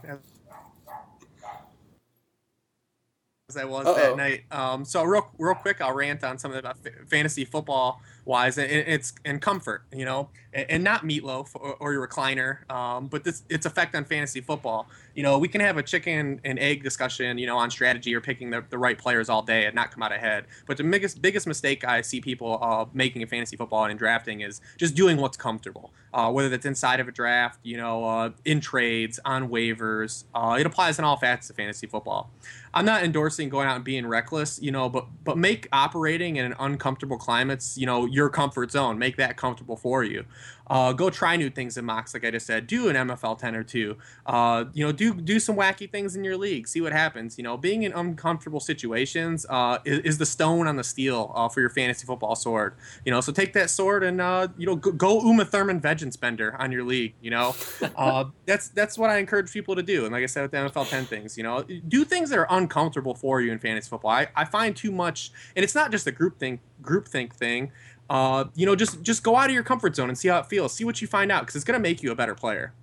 as I was Uh-oh. that night. Um, so real real quick, I'll rant on some of the fantasy football wise, and it's and comfort, you know, and, not meatloaf or, or your recliner, um, but this its effect on fantasy football. You know, we can have a chicken and egg discussion, you know, on strategy or picking the, the right players all day and not come out ahead. But the biggest biggest mistake I see people uh, making in fantasy football and in drafting is just doing what's comfortable. Uh, whether that's inside of a draft, you know, uh, in trades, on waivers, uh, it applies in all facets of fantasy football. I'm not endorsing going out and being reckless, you know, but but make operating in an uncomfortable climates, you know, your comfort zone. Make that comfortable for you. Uh, go try new things in mocks, like I just said. Do an MFL ten or two. Uh, you know, do do some wacky things in your league. See what happens. You know, being in uncomfortable situations uh, is, is, the stone on the steel uh, for your fantasy football sword. You know, so take that sword and uh, you know go, go Uma Thurman Veggie Spender on your league. You know, uh, that's that's what I encourage people to do. And like I said with the MFL ten things, you know, do things that are uncomfortable for you in fantasy football. I, I find too much, and it's not just a group thing, group think thing uh, you know, just just go out of your comfort zone and see how it feels. See what you find out because it's going to make you a better player.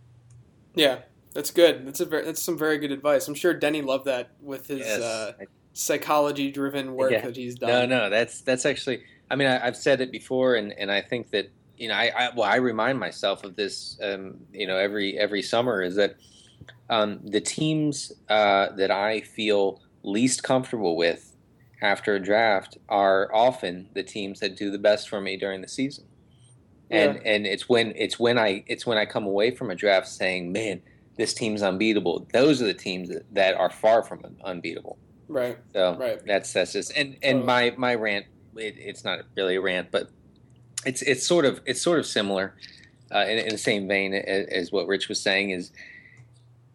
Yeah, that's good. That's a very, that's some very good advice. I'm sure Denny loved that with his yes. uh, psychology-driven work yeah. that he's done. No, no, that's that's actually. I mean, I, have said it before, and, and I think that you know, I, I well, I remind myself of this. Um, you know, every every summer is that um, the teams uh, that I feel least comfortable with after a draft are often the teams that do the best for me during the season. And yeah. and it's when it's when I it's when I come away from a draft saying, "Man, this team's unbeatable." Those are the teams that, that are far from unbeatable. Right. So right. that's that's just and and my my rant. It, it's not really a rant, but it's it's sort of it's sort of similar uh, in, in, the same vein as, as, what Rich was saying is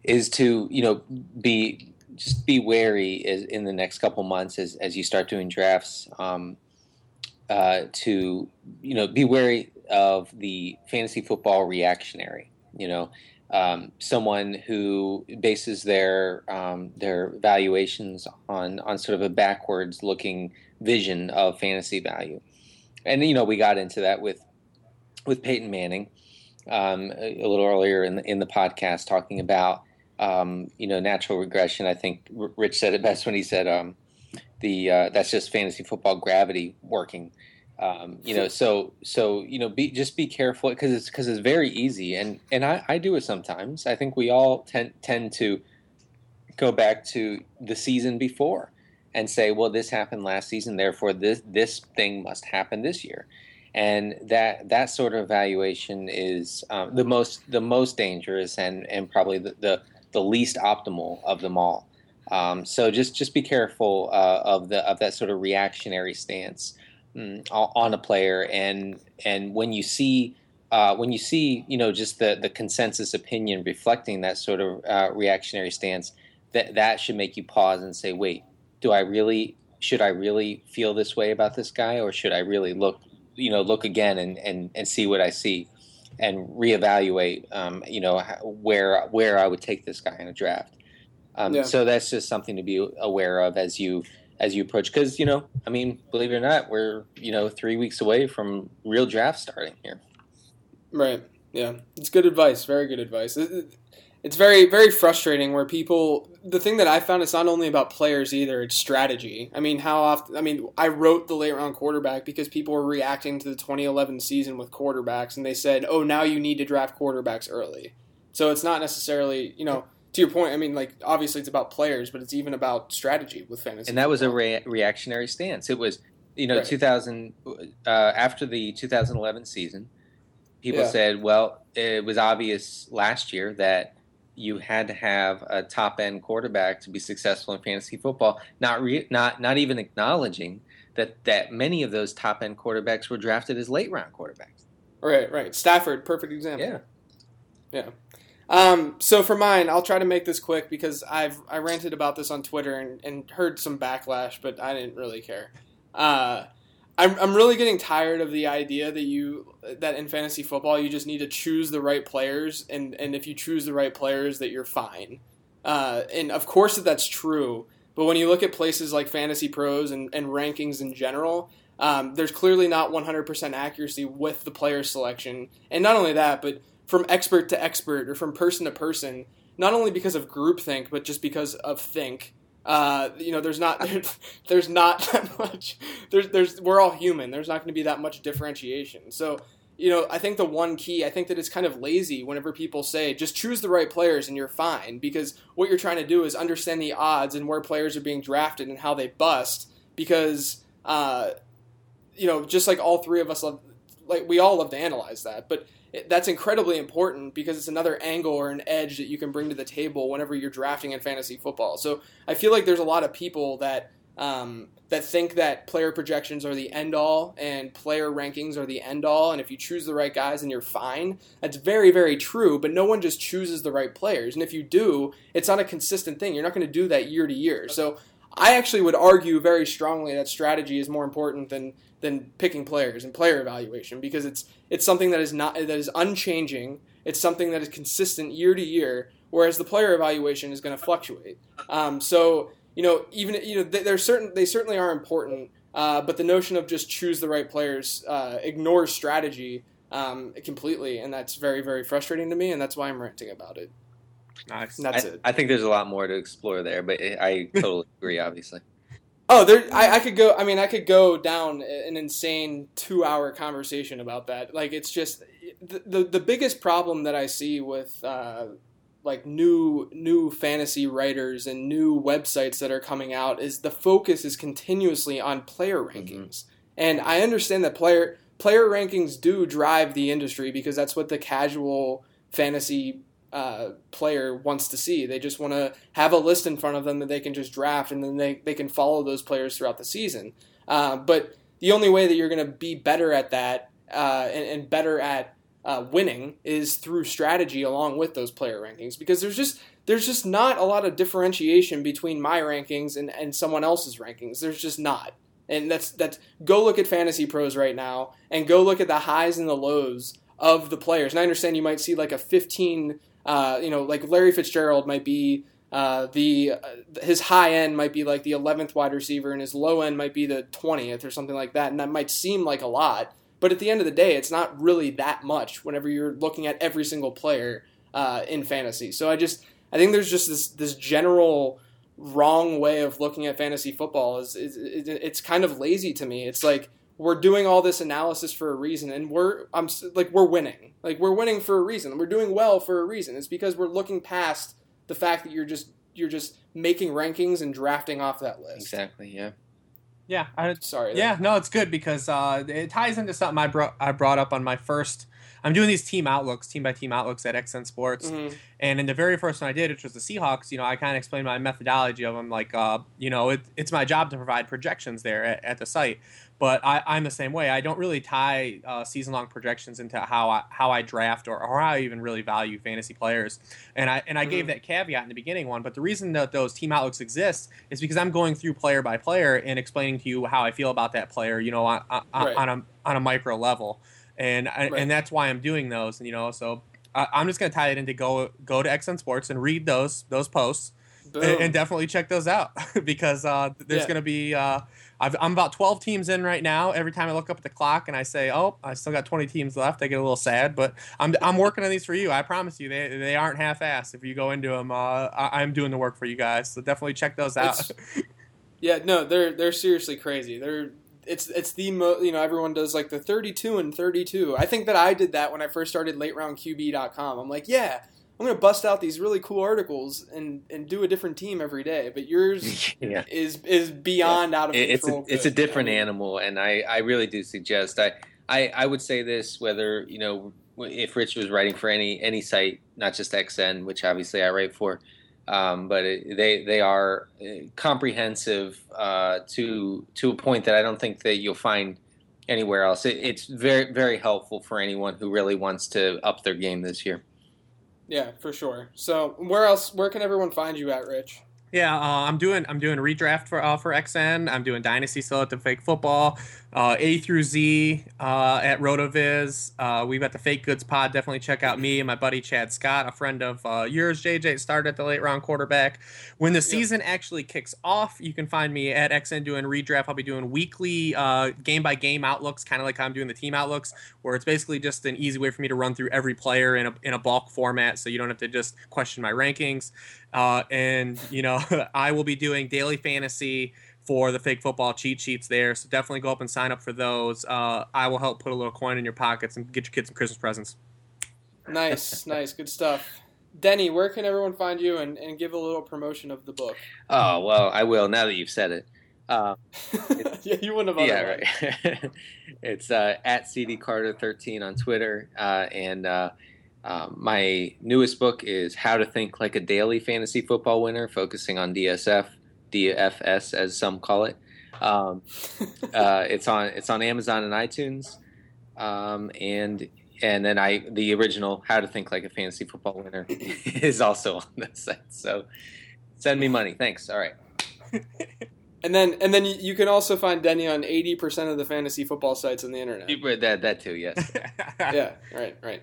is to you know be just be wary as, in the next couple months as, as you start doing drafts um, uh, to you know be wary of the fantasy football reactionary you know um, someone who bases their um, their valuations on on sort of a backwards looking vision of fantasy value. And you know we got into that with with Peyton Manning um, a, little earlier in the in the podcast talking about um, you know, natural regression. I think Rich said it best when he said um, the uh, that's just fantasy football gravity working. Um, you know, so so you know, be just be careful because it's because it's very easy, and and I, I do it sometimes. I think we all tend tend to go back to the season before and say, well, this happened last season, therefore this this thing must happen this year, and that that sort of evaluation is um, the most the most dangerous and and probably the, the the least optimal of them all. Um, so just just be careful uh, of the of that sort of reactionary stance mm, on a player, and and when you see uh, when you see you know just the the consensus opinion reflecting that sort of uh, reactionary stance, that that should make you pause and say, wait, do I really should I really feel this way about this guy, or should I really look you know look again and and, and see what I see? And reevaluate, um, you know, where where I would take this guy in a draft. Um, yeah. So that's just something to be aware of as you as you approach. Because you know, I mean, believe it or not, we're you know three weeks away from real draft starting here. Right. Yeah, it's good advice. Very good advice. It's very very frustrating where people. The thing that I found is not only about players either; it's strategy. I mean, how often? I mean, I wrote the late round quarterback because people were reacting to the 2011 season with quarterbacks, and they said, "Oh, now you need to draft quarterbacks early." So it's not necessarily you know to your point, I mean, like obviously it's about players, but it's even about strategy with fantasy. And that was a re- reactionary stance. It was, you know, right. 2000 uh, after the 2011 season, people yeah. said, well, it was obvious last year that you had to have a top end quarterback to be successful in fantasy football. Not re- not not even acknowledging that that many of those top end quarterbacks were drafted as late round quarterbacks. Right, right. Stafford, perfect example. Yeah. Yeah. Um, so for mine, I'll try to make this quick because I've I ranted about this on Twitter and, and heard some backlash, but I didn't really care. Uh, I'm I'm really getting tired of the idea that you that in fantasy football you just need to choose the right players, and and if you choose the right players, that you're fine. Uh, and of course that that's true, but when you look at places like Fantasy Pros and, and rankings in general, um, there's clearly not 100% accuracy with the player selection, and not only that, but from expert to expert or from person to person, not only because of groupthink, but just because of think. Uh, you know, there's not there's, there's not that much. There's there's we're all human. There's not going to be that much differentiation. So you know, I think the one key, I think that it's kind of lazy whenever people say just choose the right players and you're fine because what you're trying to do is understand the odds and where players are being drafted and how they bust because, uh, you know, just like all three of us love, like we all love to analyze that, but that's incredibly important because it's another angle or an edge that you can bring to the table whenever you're drafting in fantasy football. So I feel like there's a lot of people that um, that think that player projections are the end all and player rankings are the end all, and if you choose the right guys, and you're fine. That's very, very true, but no one just chooses the right players. And if you do, it's not a consistent thing. You're not going to do that year to year. So I actually would argue very strongly that strategy is more important than than picking players and player evaluation because it's it's something that is not that is unchanging. It's something that is consistent year to year, whereas the player evaluation is going to fluctuate. Um, so you know, even you know, they're certain they certainly are important, uh, but the notion of just choose the right players uh, ignores strategy um, completely, and that's very very frustrating to me, and that's why I'm ranting about it. Nice. That's I, it. I think there's a lot more to explore there, but I totally agree. Obviously. Oh, there. I, I could go. I mean, I could go down an insane two-hour conversation about that. Like, it's just the the, the biggest problem that I see with uh, like new new fantasy writers and new websites that are coming out is the focus is continuously on player mm-hmm. rankings. Mm-hmm. And I understand that player player rankings do drive the industry because that's what the casual fantasy uh, player wants to see. They just want to have a list in front of them that they can just draft, and then they, they can follow those players throughout the season. Uh, but the only way that you're going to be better at that uh, and, and, better at uh, winning is through strategy along with those player rankings because there's just there's just not a lot of differentiation between my rankings and, and someone else's rankings. There's just not. And that's that's go look at fantasy pros right now and go look at the highs and the lows of the players. And I understand you might see like a 15 uh, you know, like Larry Fitzgerald might be uh, the uh, his high end might be like the 11th wide receiver, and his low end might be the 20th or something like that, and that might seem like a lot. But at the end of the day, it's not really that much whenever you're looking at every single player uh, in fantasy. So I just I think there's just this this general wrong way of looking at fantasy football. Is, is, is it's kind of lazy to me. It's like we're doing all this analysis for a reason and we're I'm like we're winning. Like we're winning for a reason. We're doing well for a reason. It's because we're looking past the fact that you're just you're just making rankings and drafting off that list. Exactly, yeah. Yeah, I, sorry. Yeah, no, it's good because uh, it ties into something I brought I brought up on my first I'm doing these team outlooks, team by team outlooks at XN Sports. Mm-hmm. And in the very first one I did, which was the Seahawks, you know, I kind of explained my methodology of them. Like, uh, you know, it, it's my job to provide projections there at, at the site. But I, am the same way. I don't really tie uh, season long projections into how I, how I draft or, or how I even really value fantasy players. And I and I mm-hmm. gave that caveat in the beginning one. But the reason that those team outlooks exist is because I'm going through player by player and explaining to you how I feel about that player. You know, on, on, right. on a on a micro level and right. and that's why I'm doing those. And you know, so I, am just gonna tie it into go go to XN Sports and read those those posts. And, and definitely check those out because uh, there's Yeah. going to be. Uh, I've, I'm about 12 teams in right now. Every time I look up at the clock and I say, "Oh, I still got 20 teams left," I get a little sad. But I'm I'm working on these for you. I promise you, they they aren't half-assed. If you go into them, uh, I, I'm doing the work for you guys. So definitely check those out. It's- Yeah, no, they're they're seriously crazy. They're it's it's the mo you know everyone does like the 32 and 32. I think that I did that when I first started late round lateroundqb.com. I'm like, yeah, I'm going to bust out these really cool articles and and do a different team every day. But yours yeah. is is beyond out of It- it's a control. it's a different animal, and I I really do suggest I I I would say this whether you know if Rich was writing for any any site, not just XN, which obviously I write for. Um, but it, they they are uh, comprehensive uh, to to a point that I don't think that you'll find anywhere else. It, it's very very helpful for anyone who really wants to up their game this year. Yeah, for sure. So where else? Where can everyone find you at, Rich? Yeah, uh, I'm doing I'm doing redraft for uh, for XN. I'm doing Dynasty still at the Fake Football, uh, A through Z uh, at Rotoviz. Uh, we've got the Fake Goods Pod. Definitely check out me and my buddy Chad Scott, a friend of uh, yours, JJ. Started at the late round quarterback. When the season actually kicks off, you can find me at XN doing redraft. I'll be doing weekly uh game by game outlooks, kind of like how I'm doing the team outlooks, where it's basically just an easy way for me to run through every player in a in a bulk format, so you don't have to just question my rankings. Uh, and you know, I will be doing daily fantasy for the fake football cheat sheets there. So definitely go up and sign up for those. Uh, I will help put a little coin in your pockets and get your kids some Christmas presents. Nice, nice, good stuff. Denny, where can everyone find you and, and give a little promotion of the book? Oh well, I will now that you've said it. Uh, yeah, you wouldn't have. yeah, right. it's uh, at CD Carter thirteen on Twitter, uh, and uh, um, my newest book is How to Think Like a Daily Fantasy Football Winner, focusing on DSF, DFS as some call it. Um, uh, it's on it's on Amazon and iTunes, um, and and then I the original How to Think Like a Fantasy Football Winner is also on the site. So send me money, thanks. All right. And then and then you, can also find Denny on eighty percent of the fantasy football sites on the internet. You- read That that too, yes. yeah, right, right.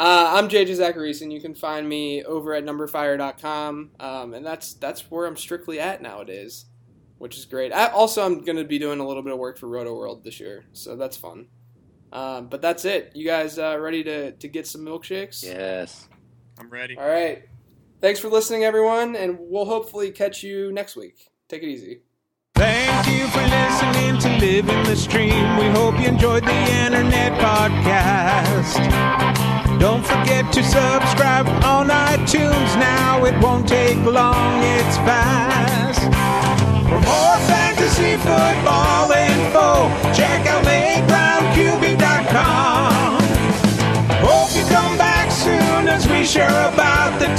Uh, I'm JJ Zachariason. You can find me over at numberfire.com, um, and that's that's where I'm strictly at nowadays, which is great. I, also, I'm going to be doing a little bit of work for Rotoworld this year, so that's fun. Um, but that's it. You guys uh, ready to, to get some milkshakes? Yes. I'm ready. All right. Thanks for listening, everyone, and we'll hopefully catch you next week. Take it easy. Thank you for listening to Living the Stream. We hope you enjoyed the internet podcast. Don't forget to subscribe on iTunes now. It won't take long, it's fast. For more fantasy football info, check out lateroundqb.com. Hope you come back soon as we share about the